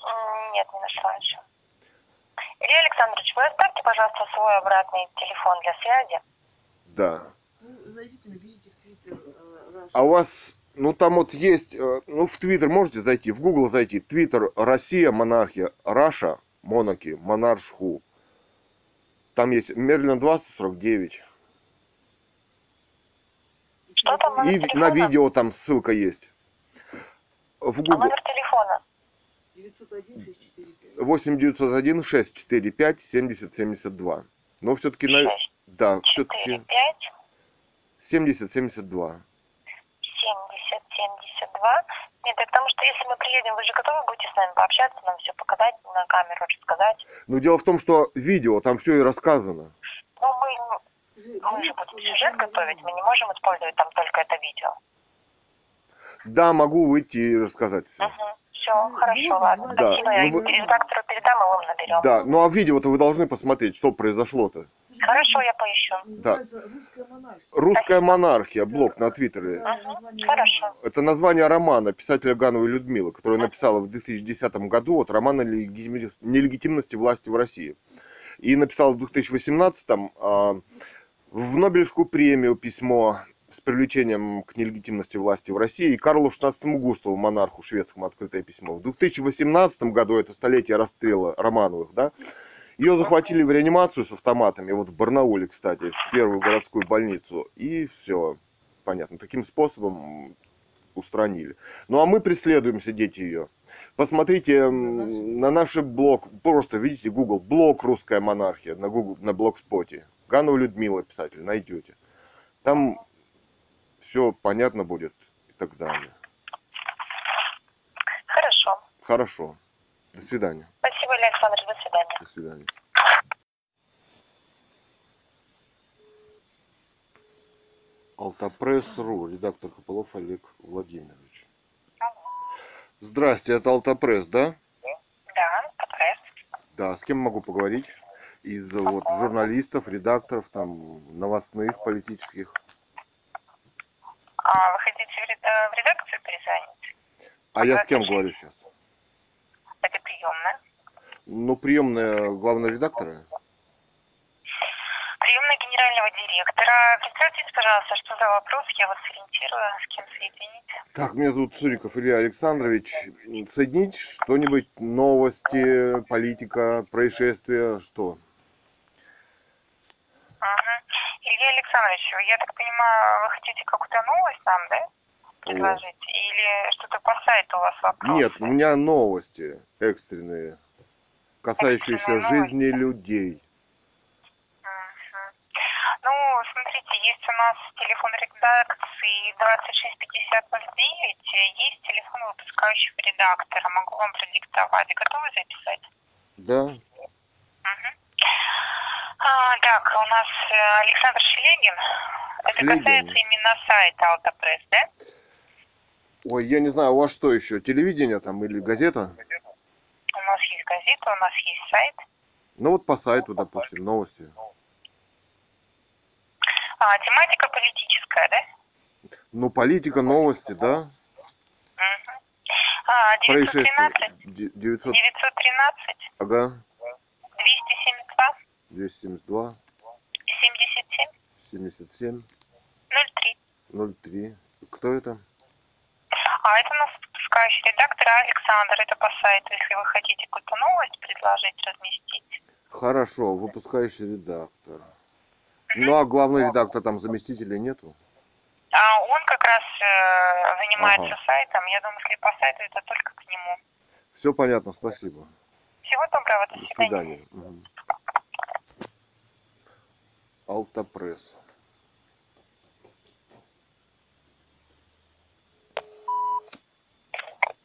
М, Нет, не нашла еще. Илья Александрович, вы оставьте, пожалуйста, свой обратный телефон для связи. Да. Ну, зайдите, наберите в Твиттер э. А у вас, ну там вот есть, э, ну в Твиттер можете зайти, в Google зайти, Твиттер Россия, монархия, Раша, монаки, монаршху. Там есть Мерлин 249. Что там И номер на телефона? видео там ссылка есть. В А Google номер телефона? 901 645. 8901 645 7072. Но все-таки на... Да, все-таки пять, 7072. семьдесят, семьдесят два. Нет, это потому что если мы приедем, вы же готовы будете с нами пообщаться, нам все показать на камеру, рассказать? Но дело в том, что видео, там все и рассказано. Ну, мы, мы же ну, будем сюжет готовить, мы не можем использовать там только это видео. Да, могу выйти и рассказать все. Угу. Все, Ну, хорошо, ладно. да, Спасибо, я ну вы- редактору передам, и вам наберем. Да, ну а видео-то вы должны посмотреть, что произошло-то. Хорошо, я поищу. Называется «Русская монархия». Русская монархия, блог на Твиттере. Да, название хорошо. Это название романа писателя Гановой Людмилы, которую написала в 2010 году от романа «Нелегитимность- «Нелегитимности власти в России». И написала в 2018 а, в Нобелевскую премию письмо с привлечением к нелегитимности власти в России и Карлу XVI Густаву, монарху шведскому, открытое письмо. В 2018 году, это столетие расстрела Романовых, да, ее захватили в реанимацию с автоматами, вот в Барнауле, кстати, в первую городскую больницу, и все, понятно, таким способом устранили. Ну а мы преследуемся, дети ее. Посмотрите на наш блог, просто видите Google, блог «Русская монархия» на, Google, на блогспоте. Ганова Людмила, писатель, найдете. Там все понятно будет и так далее. Хорошо. Хорошо. До свидания. Спасибо, Илья Александрович, до свидания. До свидания. Алтапресс.ру, редактор Копылов Олег Владимирович. Здрасте, это Алтапресс, да? Да, пресс. Да, с кем могу поговорить? Из вот журналистов, редакторов, там, новостных, политических. А вы хотите в э, в редакцию перезвонить? А я с кем говорю сейчас? Это приемная. Ну, приемная главного редактора. Приемная генерального директора. Представьтесь, пожалуйста, что за вопрос, я вас ориентирую, с кем соединить. Так, меня зовут Цуриков Илья Александрович. Соединить что-нибудь, новости, политика, происшествия, что? Мгм. Илья Александрович, я так понимаю, вы хотите какую-то новость нам, да, предложить? Или что-то по сайту у вас вопрос? Нет, у меня новости экстренные, касающиеся Экстренные новости. жизни людей. Мгм. Ну, смотрите, есть у нас телефон редакции 265009, есть телефон выпускающего редактора. Могу вам продиктовать. Готовы записать? Да? Мгм. А, так, у нас э, Александр Шелегин. Это Шелегин. касается именно сайта Автопресс, да? Ой, я не знаю, у вас что еще, телевидение там или газета? У нас есть газета, у нас есть сайт. Ну вот по сайту, допустим, новости. А, тематика политическая, да? Ну, политика, новости, да? Мгм. А, 913, Происшествия. Де- 900, 913, ага, 272, 272, 77, 77, 03. 03. Кто это? А это у нас выпускающий редактор Александр. Это по сайту, если вы хотите какую-то новость предложить, разместить. Хорошо, выпускающий редактор. Ну, а главный редактор там заместителей нету? А он как раз э, занимается Ага. сайтом. Я думаю, если по сайту, это только к нему. Все понятно, спасибо. Всего доброго, до До свидания. свидания. Мгм. Алтапресс.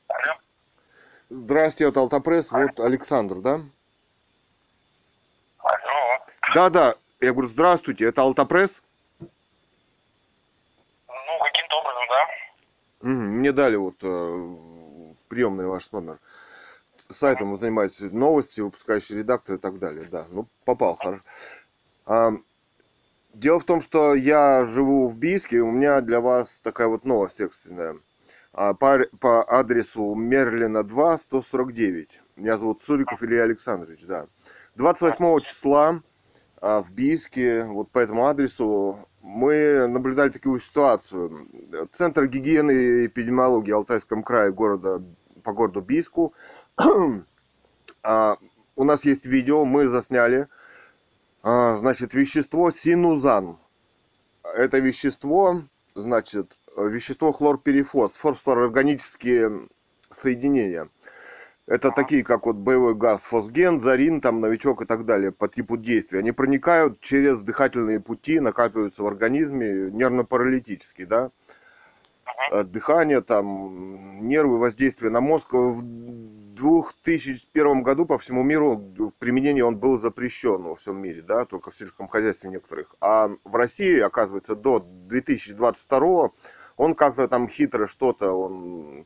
Алло. Здрасте, это Алтапресс. Вот Александр, да? Алло. Да, да. Я говорю, здравствуйте, это Алтапресс? Ну, каким-то образом, да. Мгм, Мне дали вот э, приемный ваш номер. Сайтом вы занимаетесь новости, выпускающий редактор и так далее. Да, ну попал, хорошо. А, дело в том, что я живу в Бийске, у меня для вас такая вот новость экстренная. А, по, по адресу Мерлина 2, 149. Меня зовут Цуриков Илья Александрович, да. 28 числа а, в Бийске, вот по этому адресу, мы наблюдали такую ситуацию. Центр гигиены и эпидемиологии Алтайском крае города, по городу Бийску. А, у нас есть видео, мы засняли. А, значит, вещество синузан. Это вещество, значит, вещество хлорперифос, фосфороорганические соединения. Это такие, как вот боевой газ фосген, зарин, там, новичок и так далее по типу действия. Они проникают через дыхательные пути, накапливаются в организме, нервно-паралитические, да. Э, Дыхание, там, нервы, воздействие на мозг. В 2001 году по всему миру в применении он был запрещен во всем мире, да, только в сельском хозяйстве некоторых. А в России, оказывается, до 2022 он как-то там хитро что-то, он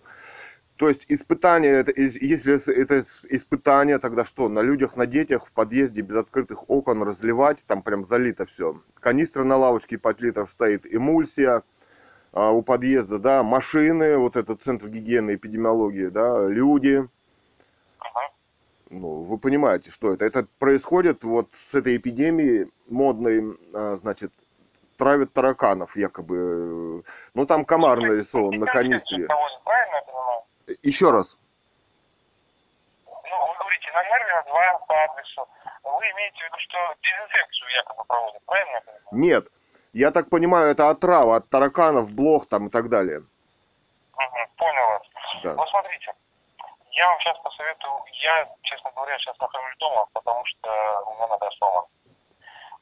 то есть испытание, это, если это испытание, тогда что? На людях, на детях в подъезде без открытых окон разливать, там прям залито все. Канистра на лавочке 5 литров стоит, эмульсия а, у подъезда, да, машины, вот этот центр гигиены эпидемиологии, да, люди. Ну, вы понимаете, что это? Это происходит вот с этой эпидемией модной, а, значит, травят тараканов якобы. Ну, там комар нарисован на канистре. Еще раз. Ну, вы говорите, на Мервина 2 по адресу. Вы имеете в виду, что дезинфекцию якобы проводят, правильно? Нет. Я так понимаю, это отрава от тараканов, блох там и так далее. Понял вас. Да. Ну, смотрите, я вам сейчас посоветую, я, честно говоря, сейчас нахожусь дома, потому что у меня нога сломана.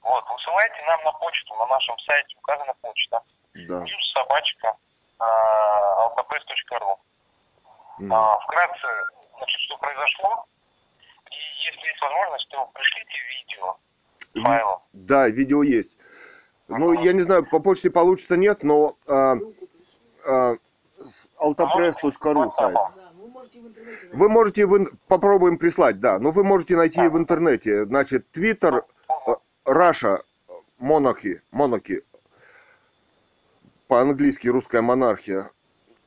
Вот, высылайте нам на почту, на нашем сайте указана почта. Да. Плюс собачка а, alkapres.ru. М. А, вкратце, значит, что произошло. И если есть возможность, то пришлите видео Ви- файлом. Да, видео есть. Ну, я не знаю, по почте получится, нет, но а, с- altapress.ru сайт. Вы можете в попробуем прислать, да, но вы можете найти в интернете, значит, Twitter, э, Russia, Monarchy, Monarchy, по-английски русская монархия,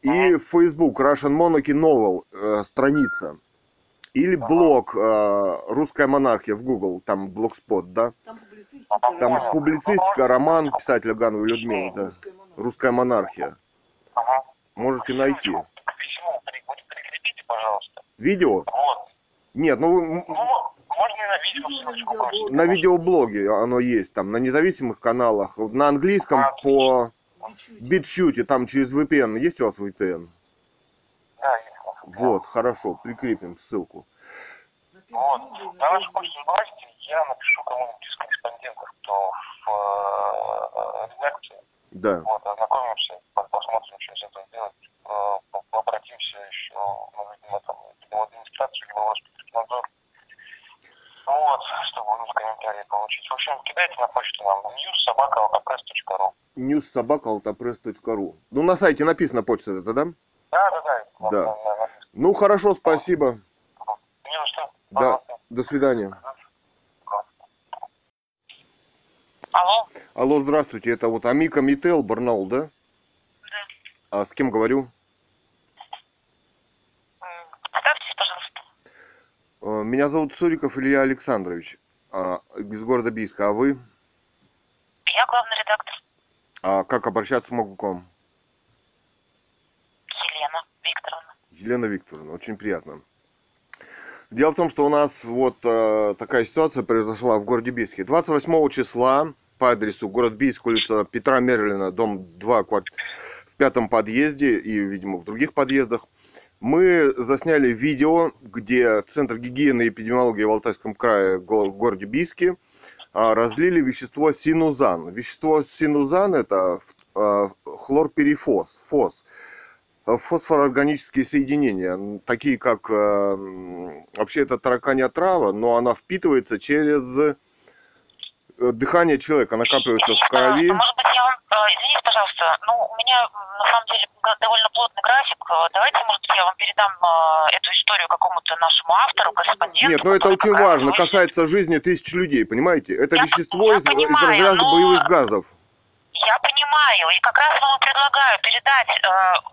и Facebook Russian Monarchy Novel, э, страница, или блог э, русская монархия в Google, там блогспот, да, Там. Там публицистика, роман писателя Гановой Людмилы, да. Русская монархия. Русская монархия. Ага. Можете найти. Пожалуйста. Видео? Вот. Нет, ну Ну, можно и на видеоблоге оно есть, там на независимых каналах, на английском по Бичуйте. битшюте, там через VPN. Есть у вас VPN? Да, есть. Вот, хорошо, прикрепим ссылку. Вот. На На вашу Фейсбуке. почту сбросьте, я напишу кому-нибудь из корреспондентов, кто в э, редакции. Да. Вот, ознакомимся, по- посмотрим, что с этим делать. Э, Обратимся еще, ну, видимо, там, в администрацию, либо в Роспотребнадзор. Вот, чтобы у них комментарии получить. В общем, кидайте на почту нам newssobaka.press.ru newssobaka.altapress.ru Ну, на сайте написано почта это, да? Да, да, да. Да. На- Ну, хорошо, спасибо. Не за что. Да, Пожалуйста. до свидания. Алло, Алло, здравствуйте, это вот Амика Мител, Барнаул, да? Да. А с кем говорю? представьтесь, пожалуйста. Э, Меня зовут Суриков Илья Александрович, а, из города Бийска. А вы? Я главный редактор А как обращаться могу к вам? Елена Викторовна. Елена Викторовна, очень приятно. Дело в том, что у нас вот э, такая ситуация произошла в городе Бийске. 28 числа по адресу город Бийск, улица Петра Мерлина, дом 2, квар- в пятом подъезде и, видимо, в других подъездах. Мы засняли видео, где Центр гигиены и эпидемиологии в Алтайском крае, городе Бийске, а, разлили вещество синузан. Вещество синузан – это э, хлорперифос, фос фосфороорганические соединения, такие как, э, м, вообще это тараканья трава, но она впитывается через дыхание человека, накапливается в крови. пожалуйста, может быть, я вам... э, Извините, пожалуйста, ну, у меня, на самом деле, довольно плотный график. Э, Давайте, может быть, я вам передам э, эту историю какому-то нашему автору, корреспонденту. Нет, но это который очень важно, касается жизни тысяч людей, понимаете? Это Я- вещество я из, из понимаю, разряда но- боевых газов. Я понимаю, и как раз вам предлагаю передать э,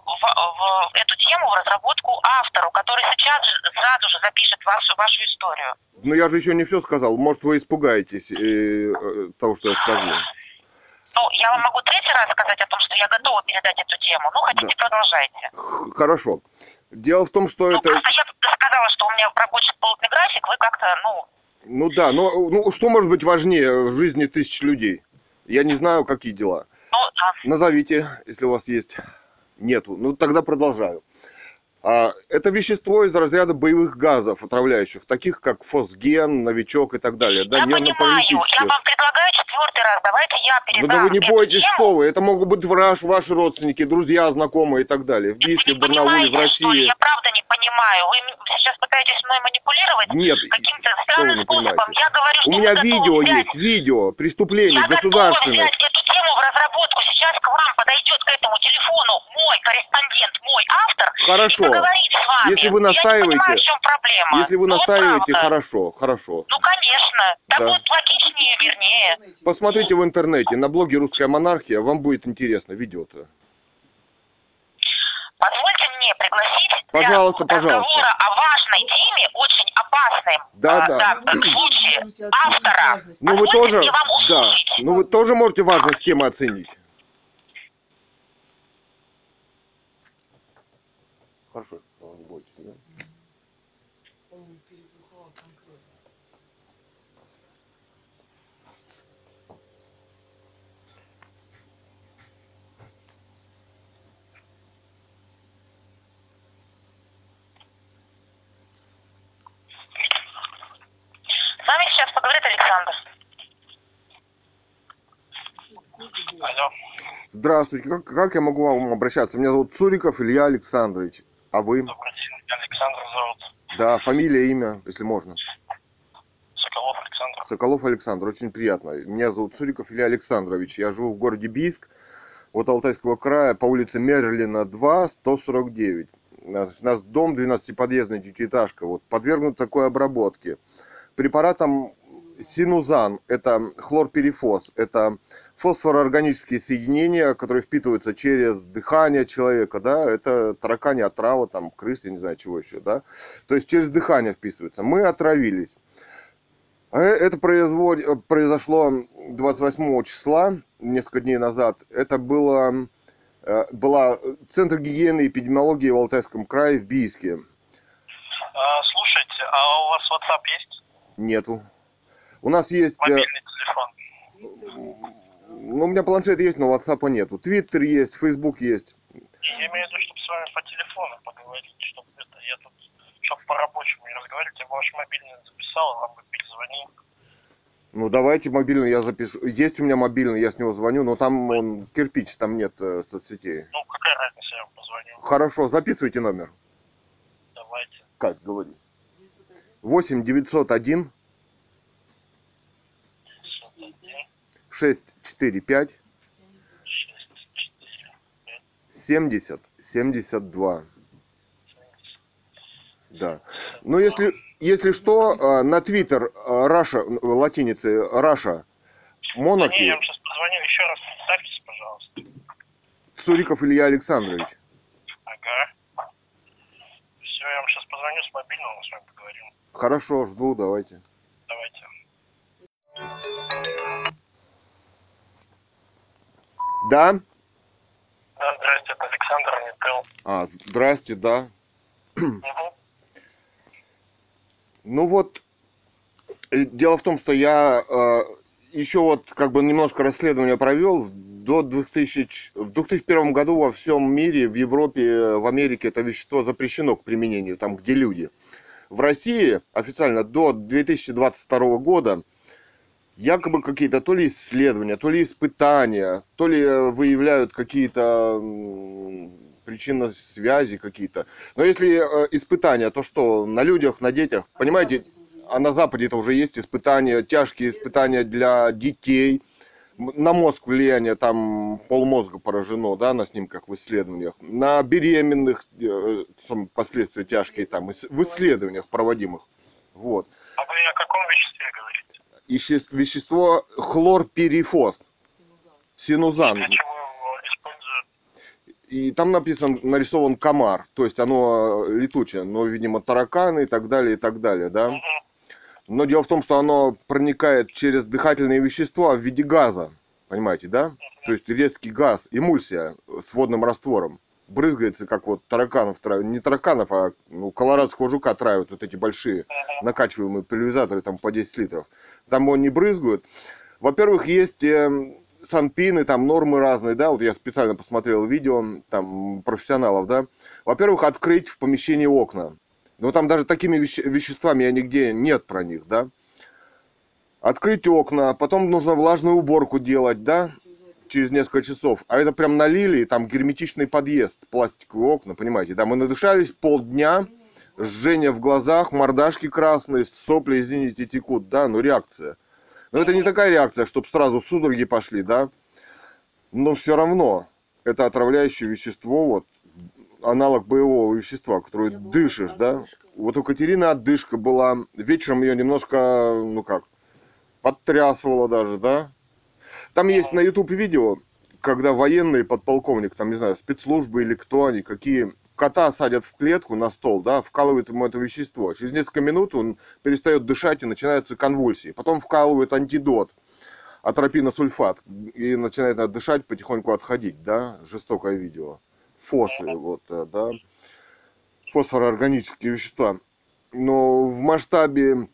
в, в эту тему в разработку автору, который сейчас же сразу же запишет вашу, вашу историю. Но я же еще не все сказал, может вы испугаетесь э, э, того, что я скажу. Ну, я вам могу третий раз сказать о том, что я готова передать эту тему. Ну, хотите, продолжайте. Х- Хорошо. Дело в том, что Ну, это... просто я сказала, что у меня рабочий плотный график, вы как-то, ну, Ну да, но ну, что может быть важнее в жизни тысяч людей? Я не знаю, какие дела. ну. Назовите, если у вас есть. Нету. Ну тогда продолжаю. А, это вещество из разряда боевых газов, отравляющих, таких как фосген, новичок и так далее. Да, я понимаю, я вам предлагаю четвертый раз, давайте я Ну передам да вы не бойтесь, тему. что вы. Это могут быть ваш, ваши родственники, друзья, знакомые и так далее. В Бийске, в Барнауле, в понимаете, что? России. Я правда не понимаю. Вы сейчас пытаетесь мной манипулировать Нет, каким-то странным способом. Я говорю, У меня видео взять- есть, видео преступлений Я готова государственных. взять эту тему в разработку. Сейчас к вам подойдет к этому телефону мой корреспондент, мой автор. Хорошо. И поговорит с вами. Если вы Я не настаиваете- понимаю, в чем проблема. Если вы Ну, настаиваете, правда. хорошо, хорошо. Ну, конечно. Так Да. будет логичнее, вернее. Посмотрите в интернете, на блоге «Русская монархия», вам будет интересно, видео-то. Позвольте мне пригласить Пожалуйста, для пожалуйста. разговора о важной теме, очень опасной. Да, а, да. в случае автора. Ну вы тоже, мне вам да, ну вы тоже можете важность темы оценить. Хорошо, я сказал, не бойтесь, да? Он перебухал конкретно. С вами сейчас поговорит Александр. Алло. Здравствуйте, как, как я могу вам обращаться? Меня зовут Цуриков Илья Александрович. А вы? Добрый день. Меня Александр зовут. Да, фамилия, имя, если можно. Соколов Александр. Соколов Александр, очень приятно. Меня зовут Цуриков Илья Александрович. Я живу в городе Бийск, от Алтайского края, по улице Мерлина 2, 149. Значит, наш дом 12-подъездная девятиэтажка, вот, подвергнут такой обработке. Препаратом синузан, это хлорперифос, это фосфороорганические соединения, которые впитываются через дыхание человека, да, это таракани отрава, там, крыс, я не знаю, чего еще, да, то есть через дыхание вписываются. Мы отравились. Э- Это производ- произошло 28 числа, несколько дней назад. Это было, э, была Центр гигиены и эпидемиологии в Алтайском крае в Бийске. А, слушайте, а у вас WhatsApp есть? Нету. У нас есть... э, Мобильный телефон? Ну, у меня планшет есть, но WhatsApp нету. Твиттер есть, Фейсбук есть. Я имею в виду, чтобы с вами по телефону поговорить, чтобы это, я тут, чтобы по-рабочему не разговаривать, я бы ваш мобильный записал, вам бы перезвонил. Ну, давайте мобильный я запишу. Есть у меня мобильный, я с него звоню, но там он кирпич, там нет э, соцсетей. Ну, какая разница, я вам позвоню. Хорошо, записывайте номер. Давайте. Как говори? 8 901 601, 645 645, 70 72. Да. Ну, если, если что, э, на Твиттер э, Russia, латиницей Russia, Монаки, я вам сейчас позвоню, еще раз представьтесь, пожалуйста. Цуриков Илья Александрович. Ага. Все, я вам сейчас позвоню с мобильного, с поговорим. Хорошо, жду, давайте. Давайте. Да? Да, здрасте, это Александр Нител. А, здрасте, да. Угу. Ну вот, э, дело в том, что я э, еще вот как бы немножко расследования провел. До 2000, ч- в 2001 году во всем мире, в Европе, э, в Америке это вещество запрещено к применению, там где люди. В России официально до 2022 года якобы какие-то то ли исследования, то ли испытания, то ли э, выявляют какие-то причинно связи какие-то. Но если э, испытания, то что на людях, на детях, понимаете, а на Западе это уже есть испытания, тяжкие испытания для детей. На мозг влияние там полмозга поражено, да, на снимках в исследованиях. На беременных э, последствия тяжкие там в исследованиях проводимых. Вот. А вы о каком веществе говорите? Исче- Вещество хлорпирифос, синузан. Используют? И там написан, нарисован комар, то есть оно э, летучее, но, видимо, тараканы и так далее, и так далее, да. Мгм. Но дело в том, что оно проникает через дыхательные вещества в виде газа, понимаете, да? То есть резкий газ, эмульсия с водным раствором. Брызгается, как вот тараканов не тараканов, а ну, колорадского жука травят, вот эти большие накачиваемые пульверизаторы, там по 10 литров. Там его не брызгают. Во-первых, есть э, санпины, там нормы разные, да, вот я специально посмотрел видео, там, профессионалов, да. Во-первых, открыть в помещении окна. Но там даже такими веще- веществами я нигде нет про них, да. Открыть окна, потом нужно влажную уборку делать, да, через несколько часов. А это прям налили, и там герметичный подъезд, пластиковые окна, понимаете. Да, мы надышались полдня, жжение в глазах, мордашки красные, сопли, извините, текут, да, ну реакция. Но это не такая реакция, чтобы сразу судороги пошли, да. Но все равно это отравляющее вещество, вот, аналог боевого вещества, которое дышишь, да. Вот у Катерины отдышка была, вечером ее немножко, ну как, подтрясывало даже, да. Там есть на YouTube видео, когда военный подполковник, там, не знаю, спецслужбы или кто они, какие кота садят в клетку на стол, да, вкалывают ему это вещество. Через несколько минут он перестает дышать и начинаются конвульсии. Потом вкалывают антидот, атропиносульфат, и начинает дышать, потихоньку отходить, да, жестокое видео. Фосы, вот, э, да, фосфороорганические вещества. Но в масштабе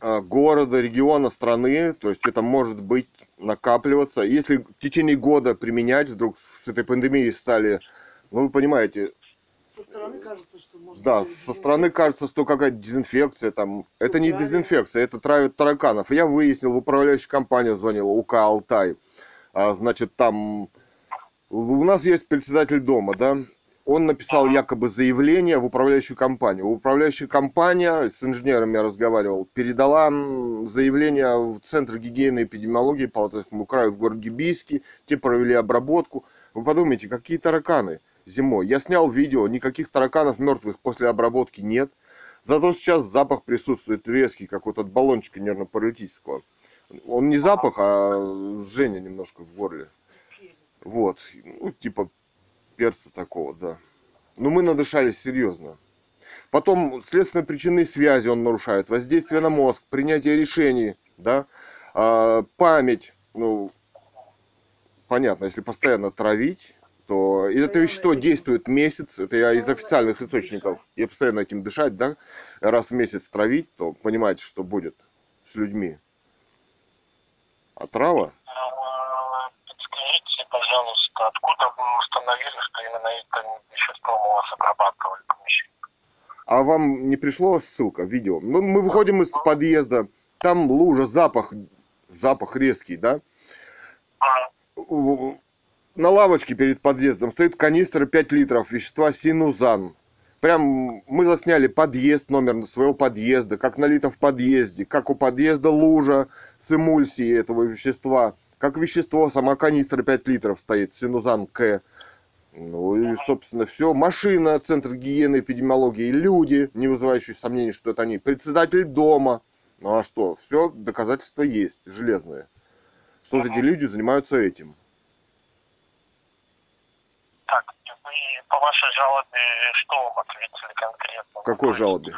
а, города, региона, страны, то есть это может быть накапливаться. Если в течение года применять, вдруг с этой пандемией стали, ну вы понимаете, Со стороны кажется, что может да, со стороны кажется, что какая-то дезинфекция там. Это не дезинфекция, это травят тараканов. Я выяснил, в управляющую компанию звонил, УК «Алтай». А, значит, там у нас есть председатель дома, да, он написал якобы заявление в управляющую компанию. Управляющая компания, с инженером я разговаривал, передала заявление в Центр гигиены и эпидемиологии по Алтайскому краю в городе Бийске. Те провели обработку. Вы подумайте, какие тараканы зимой. Я снял видео, никаких тараканов мертвых после обработки нет. Зато сейчас запах присутствует резкий, как вот от баллончика нервно-паралитического. Он не запах, а жжение немножко в горле. Вот, ну, типа перца такого, да. Но мы надышались серьезно. Потом следственные причины связи он нарушает, воздействие на мозг, принятие решений, да, а, память, ну, понятно, если постоянно травить, то и это вещество действует месяц, это я из официальных источников, и постоянно этим дышать, да, раз в месяц травить, то понимаете, что будет с людьми. А трава? А, Подскажите, пожалуйста, откуда вы установили, что именно вещество у вас обрабатывали помещение? А вам не пришло ссылка, видео? Ну, мы выходим из подъезда, там лужа, запах, запах резкий, да? А, На лавочке перед подъездом стоит канистра 5 литров вещества синузан. Прям мы засняли подъезд, номер своего подъезда, как налито в подъезде, как у подъезда лужа с эмульсией этого вещества, как вещество, сама канистра 5 литров стоит, синузан К. Ну и, собственно, все. Машина, Центр гигиены, эпидемиологии, люди, не вызывающие сомнений, что это они. Председатель дома. Ну а что? Все, доказательства есть, железные. Что вот эти люди занимаются этим. так, и вы по вашей жалобе что вам ответили конкретно? Какой жалобе?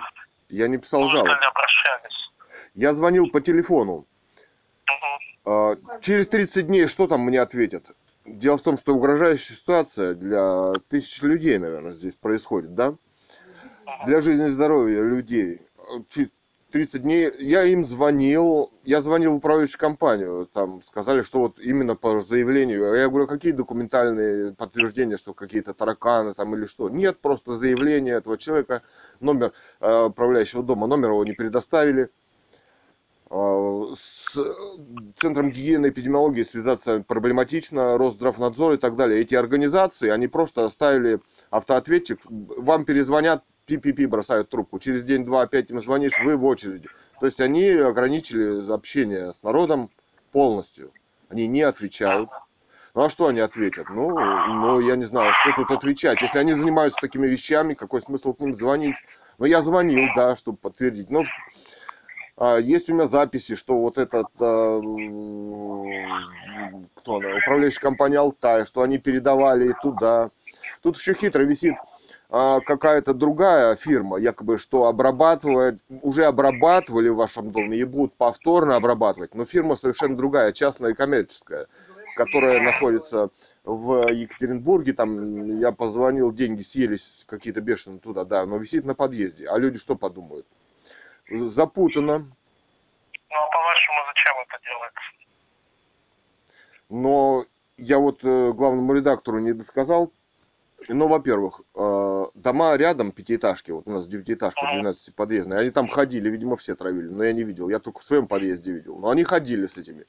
Я не писал Вы жалоб. когда обращались? Я звонил по телефону. А, Через 30 дней что там мне ответят? Дело в том, что угрожающая ситуация для тысяч людей, наверное, здесь происходит, да? Для жизни и здоровья людей. Через 30 дней я им звонил, я звонил в управляющую компанию, там сказали, что вот именно по заявлению. Я говорю, какие документальные подтверждения, что какие-то тараканы там или что? Нет, просто заявление этого человека, номер э, управляющего дома, номер его не предоставили. А, С Центром гигиены и эпидемиологии связаться проблематично, Росздравнадзор и так далее. Эти организации, они просто оставили автоответчик, вам перезвонят, пи-пи-пи, бросают трубку. Через день-два опять им звонишь, вы в очереди. То есть они ограничили общение с народом полностью. Они не отвечают. Ну а что они ответят? Ну, ну, я не знаю, что тут отвечать. Если они занимаются такими вещами, какой смысл к ним звонить? Ну, я звонил, да, чтобы подтвердить. Но есть у меня записи, что вот этот, а, кто она, управляющая компания «Алтай», что они передавали и туда. Тут еще хитро висит а, какая-то другая фирма, якобы, что обрабатывает, уже обрабатывали в вашем доме и будут повторно обрабатывать. Но фирма совершенно другая, частная и коммерческая, которая находится в Екатеринбурге. Там я позвонил, деньги съелись какие-то бешеные туда, да, но висит на подъезде. А люди что подумают? Запутано, Ну а по-вашему, зачем это делается? но я вот э, главному редактору не досказал. Ну, во-первых, э, дома рядом, пятиэтажки, вот у нас девятиэтажка, 12 подъездная, они там ходили, видимо, все травили, но я не видел, я только в своем подъезде видел, но они ходили с этими.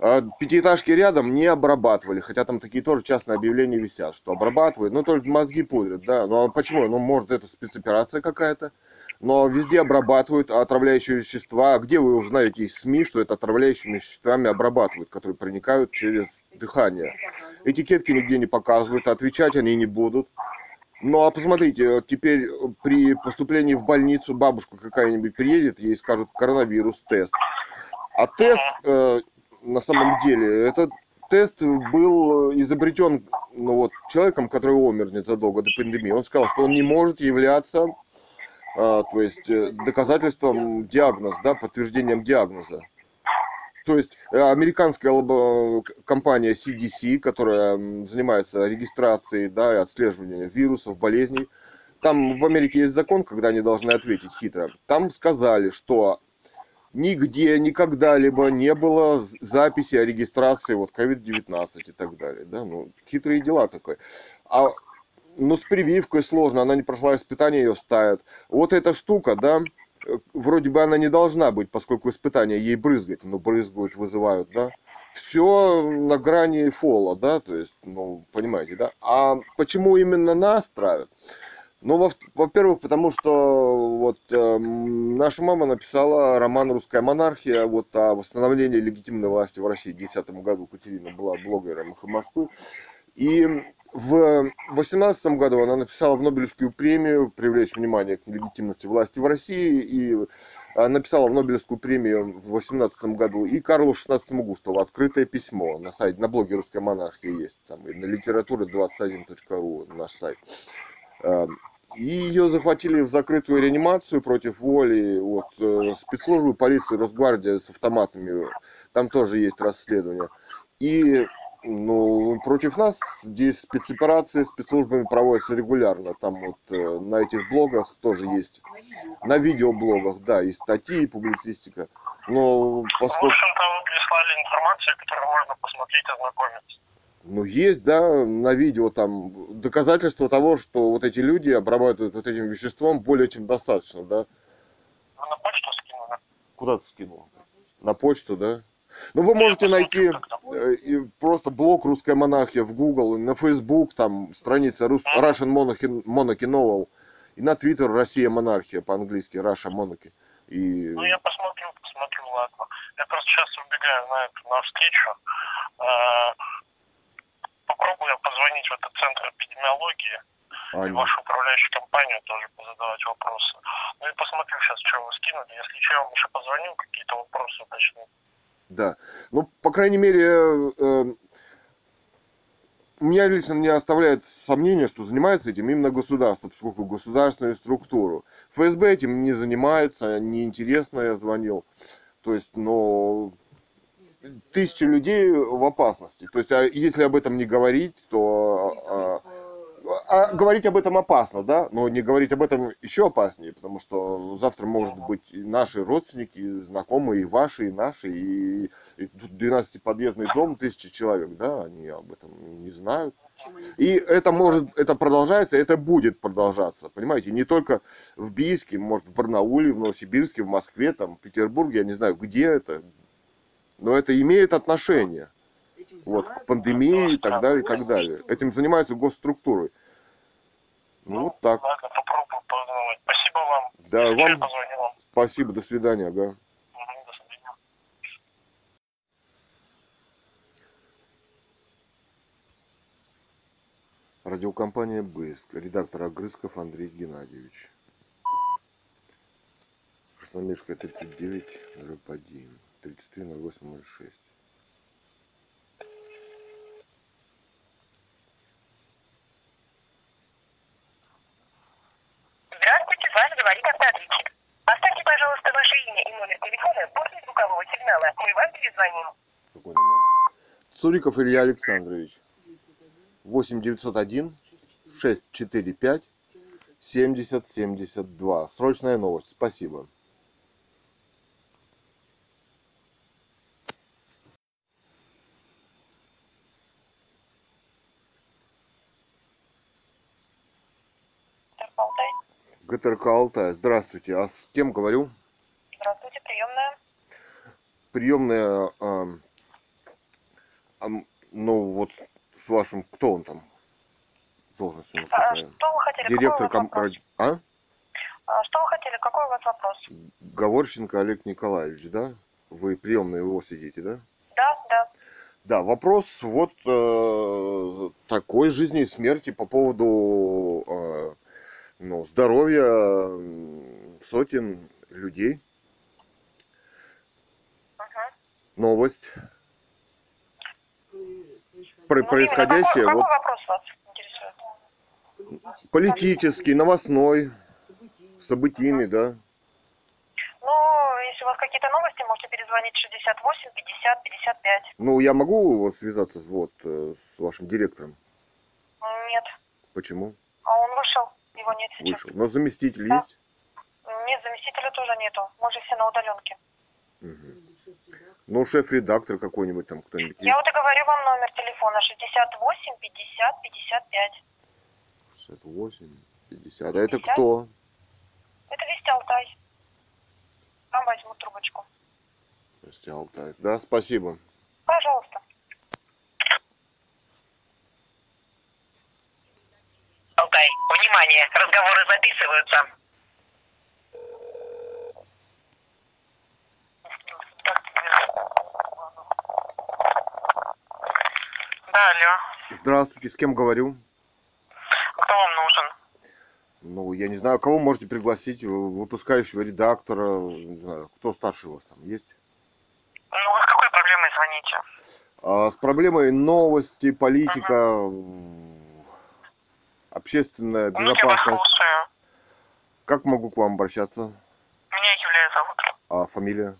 А Пятиэтажки рядом не обрабатывали, хотя там такие тоже частные объявления висят, что обрабатывают, ну, только мозги пудрят, да, ну, а почему? Ну, может, это спецоперация какая-то, но везде обрабатывают отравляющие вещества. Где вы узнаете из СМИ, что это отравляющими веществами обрабатывают, которые проникают через дыхание? Этикетки нигде не показывают, отвечать они не будут. Ну а посмотрите, теперь при поступлении в больницу бабушка какая-нибудь приедет, ей скажут коронавирус тест. А тест э, на самом деле, этот тест был изобретен ну, вот, человеком, который умер незадолго до пандемии. Он сказал, что он не может являться то есть э, доказательством диагноза, да, подтверждением диагноза. То есть э, американская компания CDC, которая занимается регистрацией да, и отслеживанием вирусов, болезней, там в Америке есть закон, когда они должны ответить хитро. Там сказали, что нигде, никогда-либо не было записи о регистрации вот COVID-19 и так далее. Да? Ну, хитрые дела такое. А ну, с прививкой сложно, она не прошла испытание, ее ставят. Вот эта штука, да, э, вроде бы она не должна быть, поскольку испытания ей брызгать, но брызгают, вызывают, да. Все на грани фола, да, то есть, ну, понимаете, да. А почему именно нас травят? Ну, во- во-первых, потому что вот эм, наша мама написала роман «Русская монархия» вот о восстановлении легитимной власти в России в 2010 году. Катерина была блогером «Эхо Москвы». И в 2018 году она написала в Нобелевскую премию «Привлечь внимание к легитимности власти в России» и а, написала в Нобелевскую премию в 2018 году и Карлу XVI Густаву открытое письмо на сайте, на блоге «Русская монархия» есть, там и на литература21.ру наш сайт. Э, И ее захватили в закрытую реанимацию против воли. Вот, э, спецслужбы полиции, Росгвардия с автоматами. Там тоже есть расследование. И ну, против нас здесь спецоперации спецслужбами проводятся регулярно. Там вот э, на этих блогах тоже есть, На видео. на видеоблогах, да, и статьи, и публицистика. Но В поскольку, общем-то, вы прислали информацию, которую можно посмотреть, ознакомиться. ну, есть, да, на видео там доказательства того, что вот эти люди обрабатывают вот этим веществом более чем достаточно, да. Вы на почту скинули? Куда ты скинул? На почту, да? Ну, вы можете найти э, и просто блог «Русская монархия» в Google, на Facebook, там страница Рус- Russian Monarchy, Monarchy Novel, и на Twitter «Россия монархия» по-английски, Russia Monarchy. И... Ну, я посмотрю, посмотрю, ладно. Я просто сейчас убегаю на эту, на встречу. Э, Попробую я позвонить в этот центр эпидемиологии и Аня. вашу управляющую компанию тоже позадавать вопросы. Ну и посмотрю сейчас, что вы скинули. Если что, я вам еще позвоню, какие-то вопросы уточню. Да. Ну, по крайней мере, э, меня лично не оставляет сомнения, что занимается этим именно государство, поскольку государственную структуру. ФСБ этим не занимается, неинтересно я звонил. То есть, но тысячи людей в опасности. То есть, а если об этом не говорить, то... а, а говорить об этом опасно, да, но не говорить об этом еще опаснее, потому что завтра может быть и наши родственники, и знакомые, и ваши, и наши, и, и тут 12-подъездный дом, тысячи человек, да, они об этом не знают. И это может, это продолжается, это будет продолжаться, понимаете, не только в Бийске, может в Барнауле, в Новосибирске, в Москве, там, в Петербурге, я не знаю, где это, но это имеет отношение вот, к пандемии и так далее, и так далее. Этим занимаются госструктуры. Ну, вот так. Ну, ладно, попробую позвонить. Спасибо вам. Да, Я вам... вам. Спасибо, до свидания, да. Радиокомпания «Быск», редактор Огрызков Андрей Геннадьевич. Красномирская, 39, 01, 33, 08, 06. Цуриков Илья Александрович. 8 901 645 70 72. Срочная новость. Спасибо. ГТРК Алтай. Здравствуйте. А с кем говорю? Здравствуйте, приемная. Приемная, ам, ну вот с вашим, кто он там? Должность у него А, какая? что вы хотели? Директор ком... А? А, Что вы хотели? Какой у вас вопрос? Говорченко Олег Николаевич, да? Вы приемная его сидите, да? Да, да. Да, вопрос вот э, такой жизни и смерти по поводу э, ну, здоровья сотен людей. Мгм. Новость Э, происходит про Ну, происходящее, именно вот Какой, какой вопрос вас интересует? политический, новостной, событийный. да. Ну, если у вас какие-то новости, можете перезвонить 68 50 55. Ну, я могу связаться с, вот, э, с вашим директором? Нет. Почему? А он вышел, его нет сейчас. Вышел. Но заместитель Да. есть? Нет, заместителя тоже нету. Мы же все на удаленке. Мгм. Ну, шеф-редактор какой-нибудь там, кто-нибудь Я есть? вот и говорю вам номер телефона 68 50 55. 68, 50. А это 50? кто? Это Вести Алтай. Там возьмут трубочку. Прости, Алтай. Да, спасибо. Пожалуйста. Алтай, внимание, разговоры записываются. Да, алло. Здравствуйте, с кем говорю? Кто вам нужен? Ну, я не знаю, кого можете пригласить, э, выпускающего редактора, не знаю, кто старше у вас там есть? Ну, вы с какой проблемой звоните? А, с проблемой новости, политика, м, общественная Ну, я вас безопасность. слушаю. Как могу к вам обращаться? Меня Юлия зовут. А фамилия?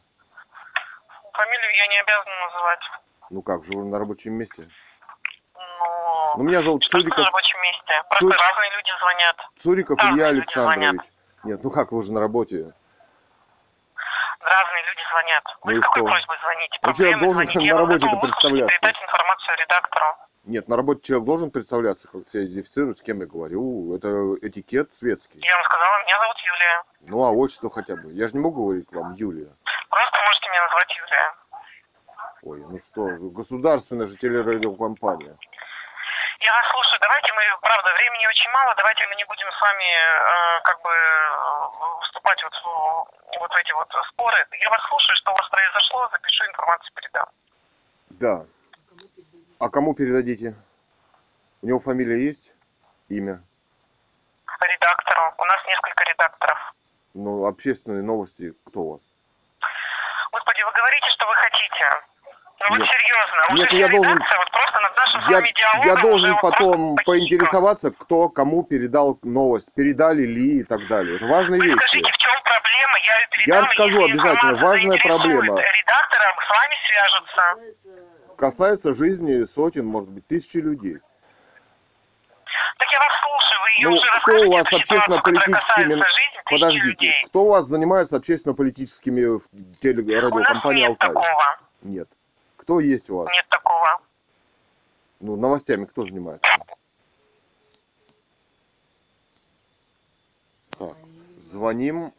Я не обязана называть. Ну как же, вы на рабочем месте? Но... Ну, меня зовут Цуриков, на рабочем месте. Просто Цур- разные люди звонят. Цуриков разные Илья Александрович. Нет, ну как, вы же на работе. Разные люди звонят. Вы Ну с какой что? просьбой звоните? Ну, человек должен звоните. на выслушать и представляться. передать информацию редактору. Нет, на работе человек должен представляться, как себя идентифицировать, с кем я говорю. Это этикет светский. Я вам сказала, меня зовут Юлия. Ну, а отчество хотя бы. Я же не могу говорить вам Юлия. Просто можете меня назвать Юлия. Ой, ну что же, государственная же телерадиокомпания. Я вас слушаю. Давайте мы, правда, времени очень мало. Давайте мы не будем с вами э, как бы э, вступать вот, в- вот в эти вот споры. Я вас слушаю, что у вас произошло, запишу информацию, передам. Да. А кому передадите? У него фамилия есть? Имя? Редактору. У нас несколько редакторов. Ну, общественные новости, кто у вас? Господи, вы говорите, что вы хотите. Ну вот серьезно, уже Нет, вся я должен- вот просто над нашим Я, диалогом я уже должен вот потом поинтересоваться, кто кому передал новость, передали ли и так далее. Это важные Вы вещи. скажите, в чем проблема, я ее передам, Я расскажу обязательно, важная проблема. Редактора с вами свяжутся. Касается жизни сотен, может быть, тысячи людей. Так я вас слушаю, вы ее Ну, уже кто у вас общественно-политическими... Подождите, людей. кто у вас занимается общественно-политическими нет «Алтай»? такого, Нет. Кто есть у вас? нет такого. Ну, новостями кто занимается? Так, звоним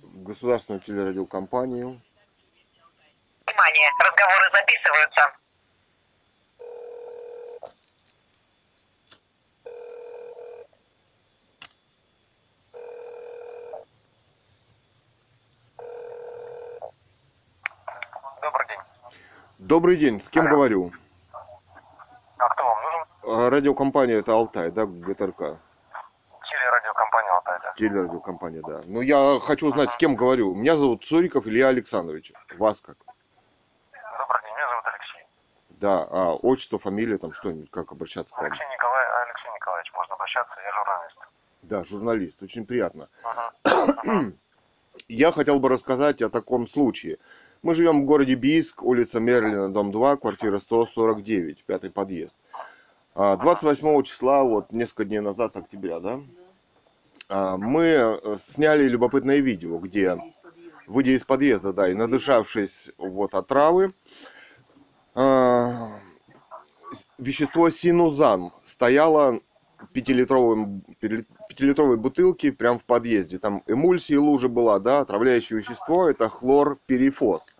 в государственную телерадиокомпанию. Внимание, разговоры записываются. Добрый день, с кем Алло. говорю? А кто вам нужен? А, Радиокомпания это Алтай, да, ГТРК? Телерадиокомпания «Алтай», да. Телерадиокомпания, да. Ну, я хочу узнать, с кем говорю. Меня зовут Цуриков Илья Александрович. Вас как? Добрый день, меня зовут Алексей. Да, а отчество, фамилия, там что-нибудь, как обращаться к вам? Алексей, Николай... Алексей Николаевич, можно обращаться, я журналист. Да, журналист, очень приятно. Ага. Я хотел бы рассказать о таком случае. Мы живем в городе Бийск, улица Мерлина, дом 2, квартира 149, пятый подъезд. А, 28 числа, вот несколько дней назад, с октября, да, а, мы э, сняли любопытное видео, где, выйдя из подъезда, да, и надышавшись вот от травы, а, вещество синузан стояло пятилитровой, пятилитровой бутылки прямо в подъезде. Там эмульсия лужа была, да, отравляющее вещество, это хлорперифос.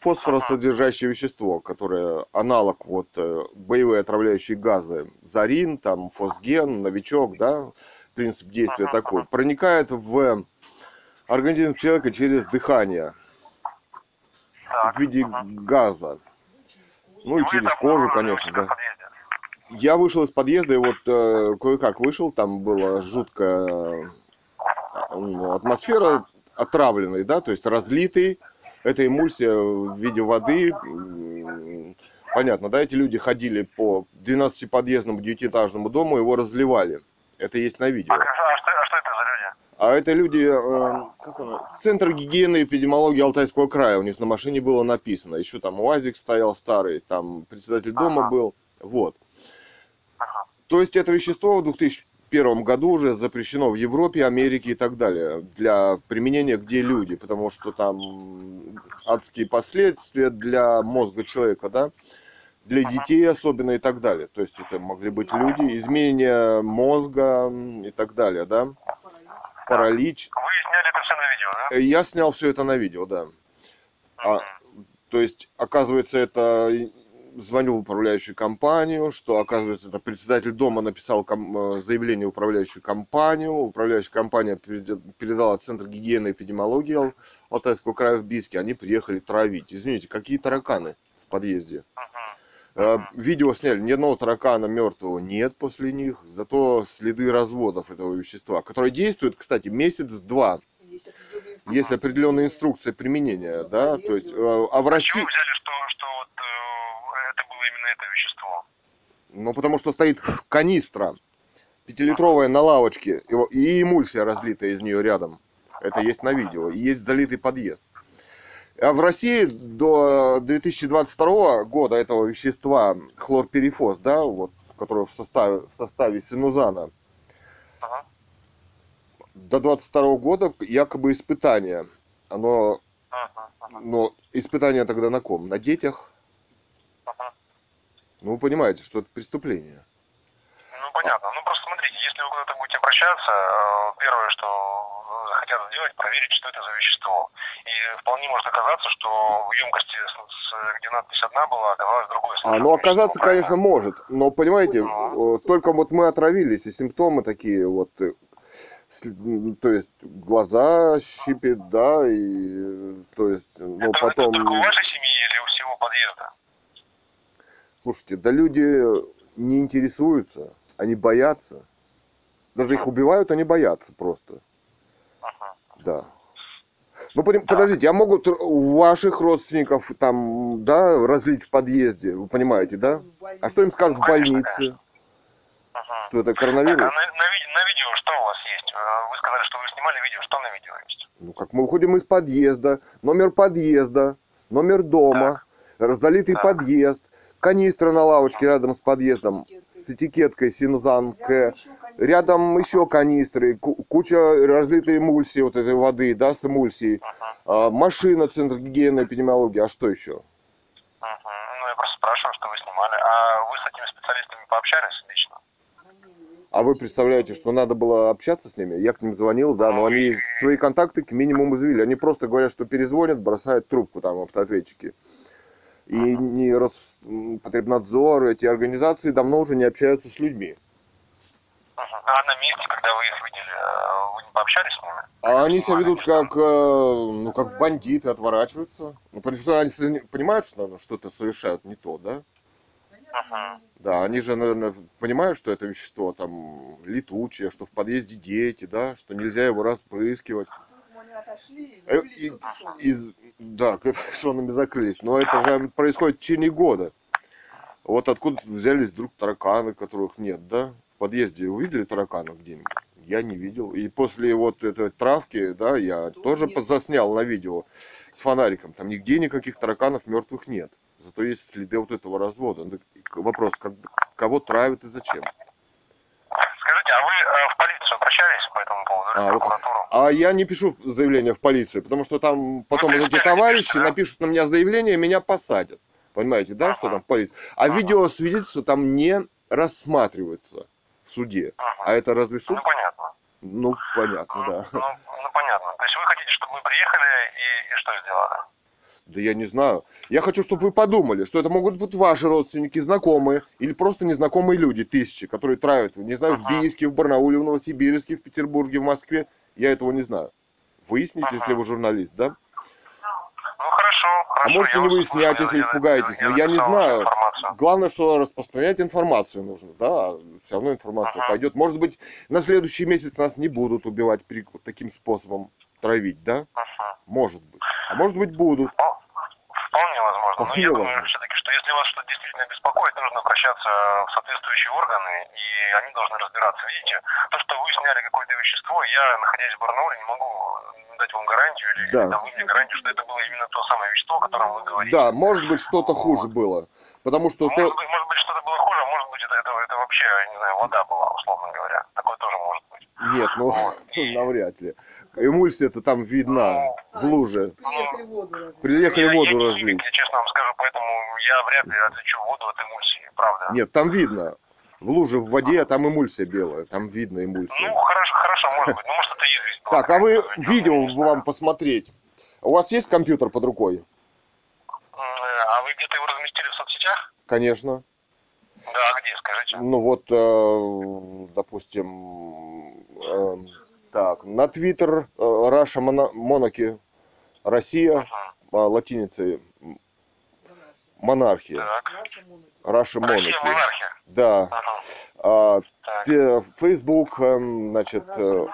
Фосфоросодержащее вещество, которое аналог вот э, боевые отравляющие газы, зарин, там фосген, новичок, да, принцип действия такой, проникает в организм человека через дыхание в виде газа. Ну и вы через кожу, конечно, да. Я вышел из подъезда, и вот э, кое-как вышел, там была жуткая э, ну, атмосфера отравленной, да, то есть разлитый, это эмульсия в виде воды, понятно, да, эти люди ходили по 12-подъездному девятиэтажному дому, его разливали, это есть на видео. А, как- а что, а что это за люди? А это люди, э, как оно, Центр гигиены и эпидемиологии Алтайского края, у них на машине было написано, еще там УАЗик стоял старый, там председатель дома Ага. был, вот. Ага. То есть это вещество в 2001 году уже запрещено в Европе, Америке и так далее для применения где люди, потому что там адские последствия для мозга человека, да, для детей особенно и так далее. То есть это могли быть люди, изменение мозга и так далее, да, паралич. Вы сняли это все на видео, да? Я снял все это на видео, да. А, то есть, оказывается, это звонил в управляющую компанию, что, оказывается, это председатель дома написал ком- э, заявление в управляющую компанию, управляющая компания перед- передала Центр гигиены и эпидемиологии Ал- Алтайского края в Бийске, они приехали травить. Извините, какие тараканы в подъезде? Э, Видео сняли, ни одного таракана мертвого нет после них, зато следы разводов этого вещества, которое действует, кстати, месяц-два. Есть определенные инструкции. Есть определенная инструкция применения, да, то есть, э, а в России, взяли, что, что вот вещество? ну, потому что стоит канистра пятилитровая на лавочке, и эмульсия разлитая из нее рядом. Это есть на видео. И есть залитый подъезд. А в России до 2022 года этого вещества хлорперифос, да, вот, которое в составе, в составе синузана, Ага. до 22 года якобы испытание. Оно, Ага, ага, но испытание тогда на ком? На детях? ага. Ну, вы понимаете, что это преступление. Ну, понятно. Ну, просто смотрите, если вы куда-то будете обращаться, э, первое, что захотят сделать, проверить, что это за вещество. И вполне может оказаться, что в емкости, где надпись одна была, оказалась другой. А, ну, оказаться, конечно, может. Но, понимаете, э, только вот мы отравились, и симптомы такие вот, э, то есть глаза щипит, да, и, то есть, ну, это, потом... это только у вашей семьи или у всего подъезда? Слушайте, да люди не интересуются, они боятся. Даже их убивают, они боятся просто. Ага. Да. Ну, поним- подождите, а могут у ваших родственников там, да, разлить в подъезде, вы понимаете, да? А что им скажут в больнице? Ага. Что это Так, а коронавирус? на, на на видео что у вас есть? Э, Вы сказали, что вы снимали видео. Что на видео есть? Ну, как мы выходим из подъезда, номер подъезда, номер дома, разлитый Так. подъезд, канистра на лавочке рядом с подъездом с этикеткой Синузан К. Рядом еще канистры, ку- куча разлитой эмульсии, вот этой воды, да, с эмульсией. Ага. А, машина, центр гигиены и эпидемиологии. А что еще? Ага. Ну, я просто спрашиваю, что вы снимали. А вы с этими специалистами пообщались лично? А вы представляете, что надо было общаться с ними? Я к ним звонил, да, но они свои контакты к минимуму извели. Они просто говорят, что перезвонят, бросают трубку там автоответчики. И не Роспотребнадзор, эти организации давно уже не общаются с людьми. А на месте, когда вы их видели, э, вы не пообщались с ними? А они себя ведут как, э, ну, как бандиты, отворачиваются. Ну, потому что они понимают, что наверное, что-то совершают не то, да? Ага. Да, они же, наверное, понимают, что это вещество там летучее, что в подъезде дети, да, что нельзя его распрыскивать. Отошли, Э, закрылись и-. Из, да, капюшонами закрылись. Но это же происходит в течение года. Вот откуда взялись вдруг тараканы, которых нет, да? В подъезде увидели тараканов где-нибудь? Я не видел. И после вот этой травки, да, я тоже нет. заснял на видео с фонариком. Там нигде никаких тараканов мертвых нет. Зато есть следы вот этого развода. Ну, Вопрос, как, кого травят и зачем? Скажите, а вы э, в полицию обращались по этому поводу? А, в прокуратуру? А я не пишу заявление в полицию, потому что там потом Ну, вот эти товарищи напишут на меня заявление, меня посадят. Понимаете, да, что Ага. там в полиции? А Ага. видеосвидетельства там не рассматриваются в суде. Ага. А это разве суд? Ну, понятно. Ну, понятно, да. Ну, ну, понятно. То есть вы хотите, чтобы мы приехали и, и что сделали? Да я не знаю. Я хочу, чтобы вы подумали, что это могут быть ваши родственники, знакомые, или просто незнакомые люди, тысячи, которые травят, не знаю, в Ага. Бийске, в Барнауле, в Новосибирске, в Петербурге, в Москве. Я этого не знаю. Выясните, Ага. если вы журналист, да? Ну, хорошо, хорошо. А можете не выяснять, если я- испугаетесь. я Но я не знаю. информацию. Главное, что распространять информацию нужно, да, все равно информация Ага. пойдет. Может быть, на следующий месяц нас не будут убивать при- таким способом, травить, да? Ага. Может быть. А может быть, будут. Возможно. Но Вполне я думаю все-таки, что если вас что-то действительно беспокоит, нужно обращаться в соответствующие органы, и они должны разбираться. Видите, то, что вы сняли какое-то вещество, я, находясь в Барнауле, не могу дать вам гарантию, или Да. там мне гарантию, что это было именно то самое вещество, о котором вы говорите. Да, может быть, что-то хуже было. Потому что Может то... быть, может быть, что-то было хуже, а может быть, это, это, это вообще, не знаю, вода была, условно говоря. Такое тоже может быть. Нет, ну, навряд ли. Эмульсия-то там видна в луже. Приехали воду разлить. Я, честно вам скажу, поэтому я вряд ли отличу воду от эмульсии, правда. Нет, там видно. В луже в воде, а там эмульсия белая. Там видно эмульсия. Ну, хорошо, хорошо, может быть. Ну, может, это известь. Так, а вы видео вам посмотреть. У вас есть компьютер под рукой? М, А вы где-то его разместили в соцсетях? Конечно. Да, а где, скажите? Ну вот, э, допустим, э, так, на Твиттер э, Russia Monarchy, Россия, Ага, а, латиницей монархия. Russia монархия. Да. Ага. А, Facebook, эм, значит, э,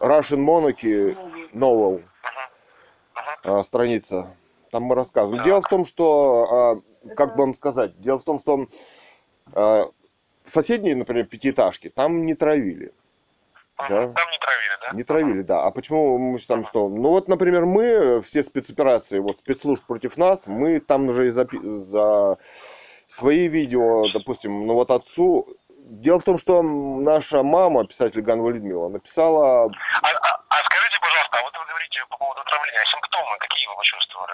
Russian Monarchy Novel, а, страница. Там мы рассказываем. Так. Дело в том, что, а, как бы вам сказать, дело в том, что а, в соседние, например, пятиэтажки, там не травили. Да. Там не травили, да? Не травили, да. А почему мы там что? Ну вот, например, мы, все спецоперации, вот спецслужб против нас, мы там уже и запи- за свои видео, допустим, ну вот отцу... Дело в том, что наша мама, писатель Ганва Людмила, написала А, а- а скажите, пожалуйста, а вот вы говорите по поводу отравления, симптомы какие вы почувствовали?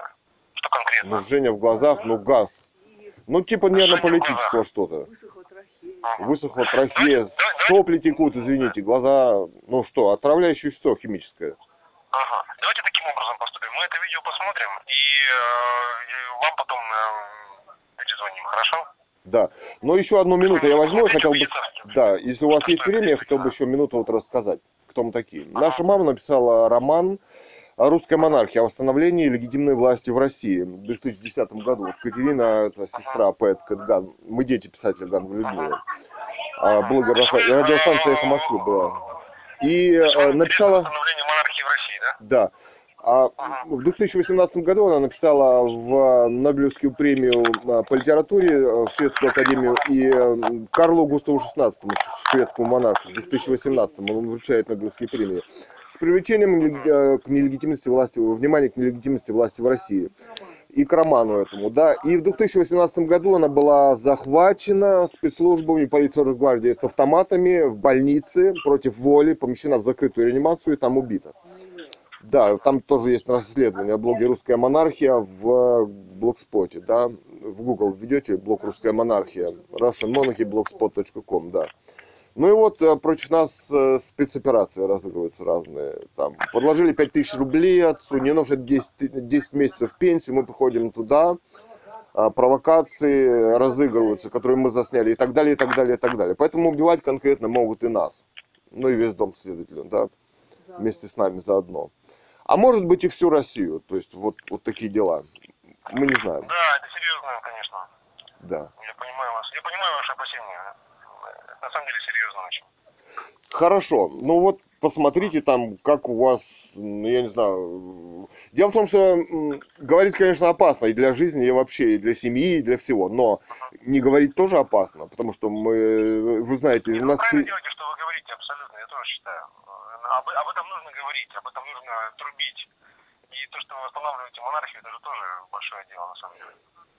Что конкретно? ну, жжение в глазах, ну газ. Ну типа нервно-политического что-то. Высохла трахея. Сопли текут, извините, глаза, ну что, отравляющее вещество химическое. Ага. Давайте таким образом поступим. Мы это видео посмотрим и, э, вам потом э, перезвоним, хорошо? Да. Но еще одну минуту я возьму, я хотел бы... Да, если у вас есть время, я хотел бы еще минуту вот рассказать, кто мы такие. Наша мама написала роман «Русская монархия. О восстановлении легитимной власти в России» в 2010 году. Вот Катерина, это сестра поэт Кэтган. Мы дети писателя Ган Людмилы. А, блогер радиостанция «Эхо Москвы» была. И э, написала... Восстановление монархии в России, да? Да. А в 2018 году она написала в Нобелевскую премию а, по литературе э, в Шведскую академию и э, Карлу Густаву XVI, шведскому монарху, в 2018 он вручает Нобелевские премии, с привлечением э, к нелегитимности власти, внимания к нелегитимности власти в России и к роману этому, да. И в 2018 году она была захвачена спецслужбами полиции Росгвардии с автоматами в больнице против воли, помещена в закрытую реанимацию и там убита. Да, там тоже есть расследование о блоге «Русская монархия» в блогспоте, да. В Google введете блог «Русская монархия», russianmonarchy.blogspot.com, да. Ну и вот э, против нас э, спецоперации разыгрываются разные. Там подложили 5000 рублей отцу, не нужно 10, ты- 10 месяцев пенсии, мы приходим туда, а, провокации разыгрываются, которые мы засняли, и так далее, и так далее, и так далее. Поэтому убивать конкретно могут и нас. Ну и весь дом следователя, да, вместе с нами заодно. А может быть и всю Россию. То есть вот, вот такие дела. Мы не знаем. Да, это серьезно, конечно. Да. Я понимаю вас. Я понимаю ваши опасения. Это на самом деле серьезно очень. Хорошо. Ну вот посмотрите там, как у вас, ну, я не знаю. Дело в том, что говорить, конечно, опасно и для жизни, и вообще, и для семьи, и для всего. Но не говорить тоже опасно, потому что мы, вы знаете, у Вы нас... правильно при- делаете, что вы говорите, абсолютно, я тоже считаю. Об, об этом нужно говорить, об этом нужно трубить. И то, что вы восстанавливаете монархию, это же тоже большое дело, на самом деле.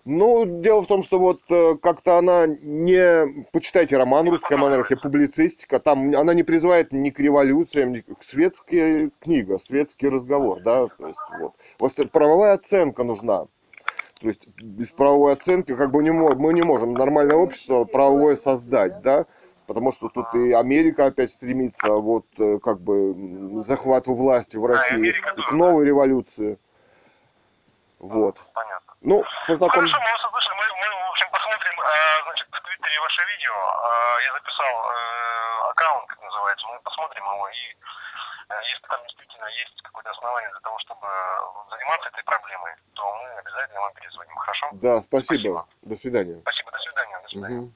Ну, дело в том, что вот э, как-то она не... Почитайте роман «Русская монархия», публицистика, там она не призывает ни к революциям, ни к... Светская книга, светский разговор, да, то есть вот. Просто правовая оценка нужна. То есть без правовой оценки как бы не мы не можем нормальное общество правовое создать, да, потому что тут и Америка опять стремится вот э, как бы захвату власти в России, Америка и к новой революции. Вот. Понятно. Ну, познаком... Хорошо, мы услышали. Мы, мы, в общем, посмотрим, э, значит, в Твиттере ваше видео. Э, Я записал э, аккаунт, как называется. Мы посмотрим его. И э, если там действительно есть какое-то основание для того, чтобы заниматься этой проблемой, то мы обязательно вам перезвоним. Хорошо? Да, спасибо. Спасибо. До свидания. Спасибо. До свидания. До свидания. Мгм.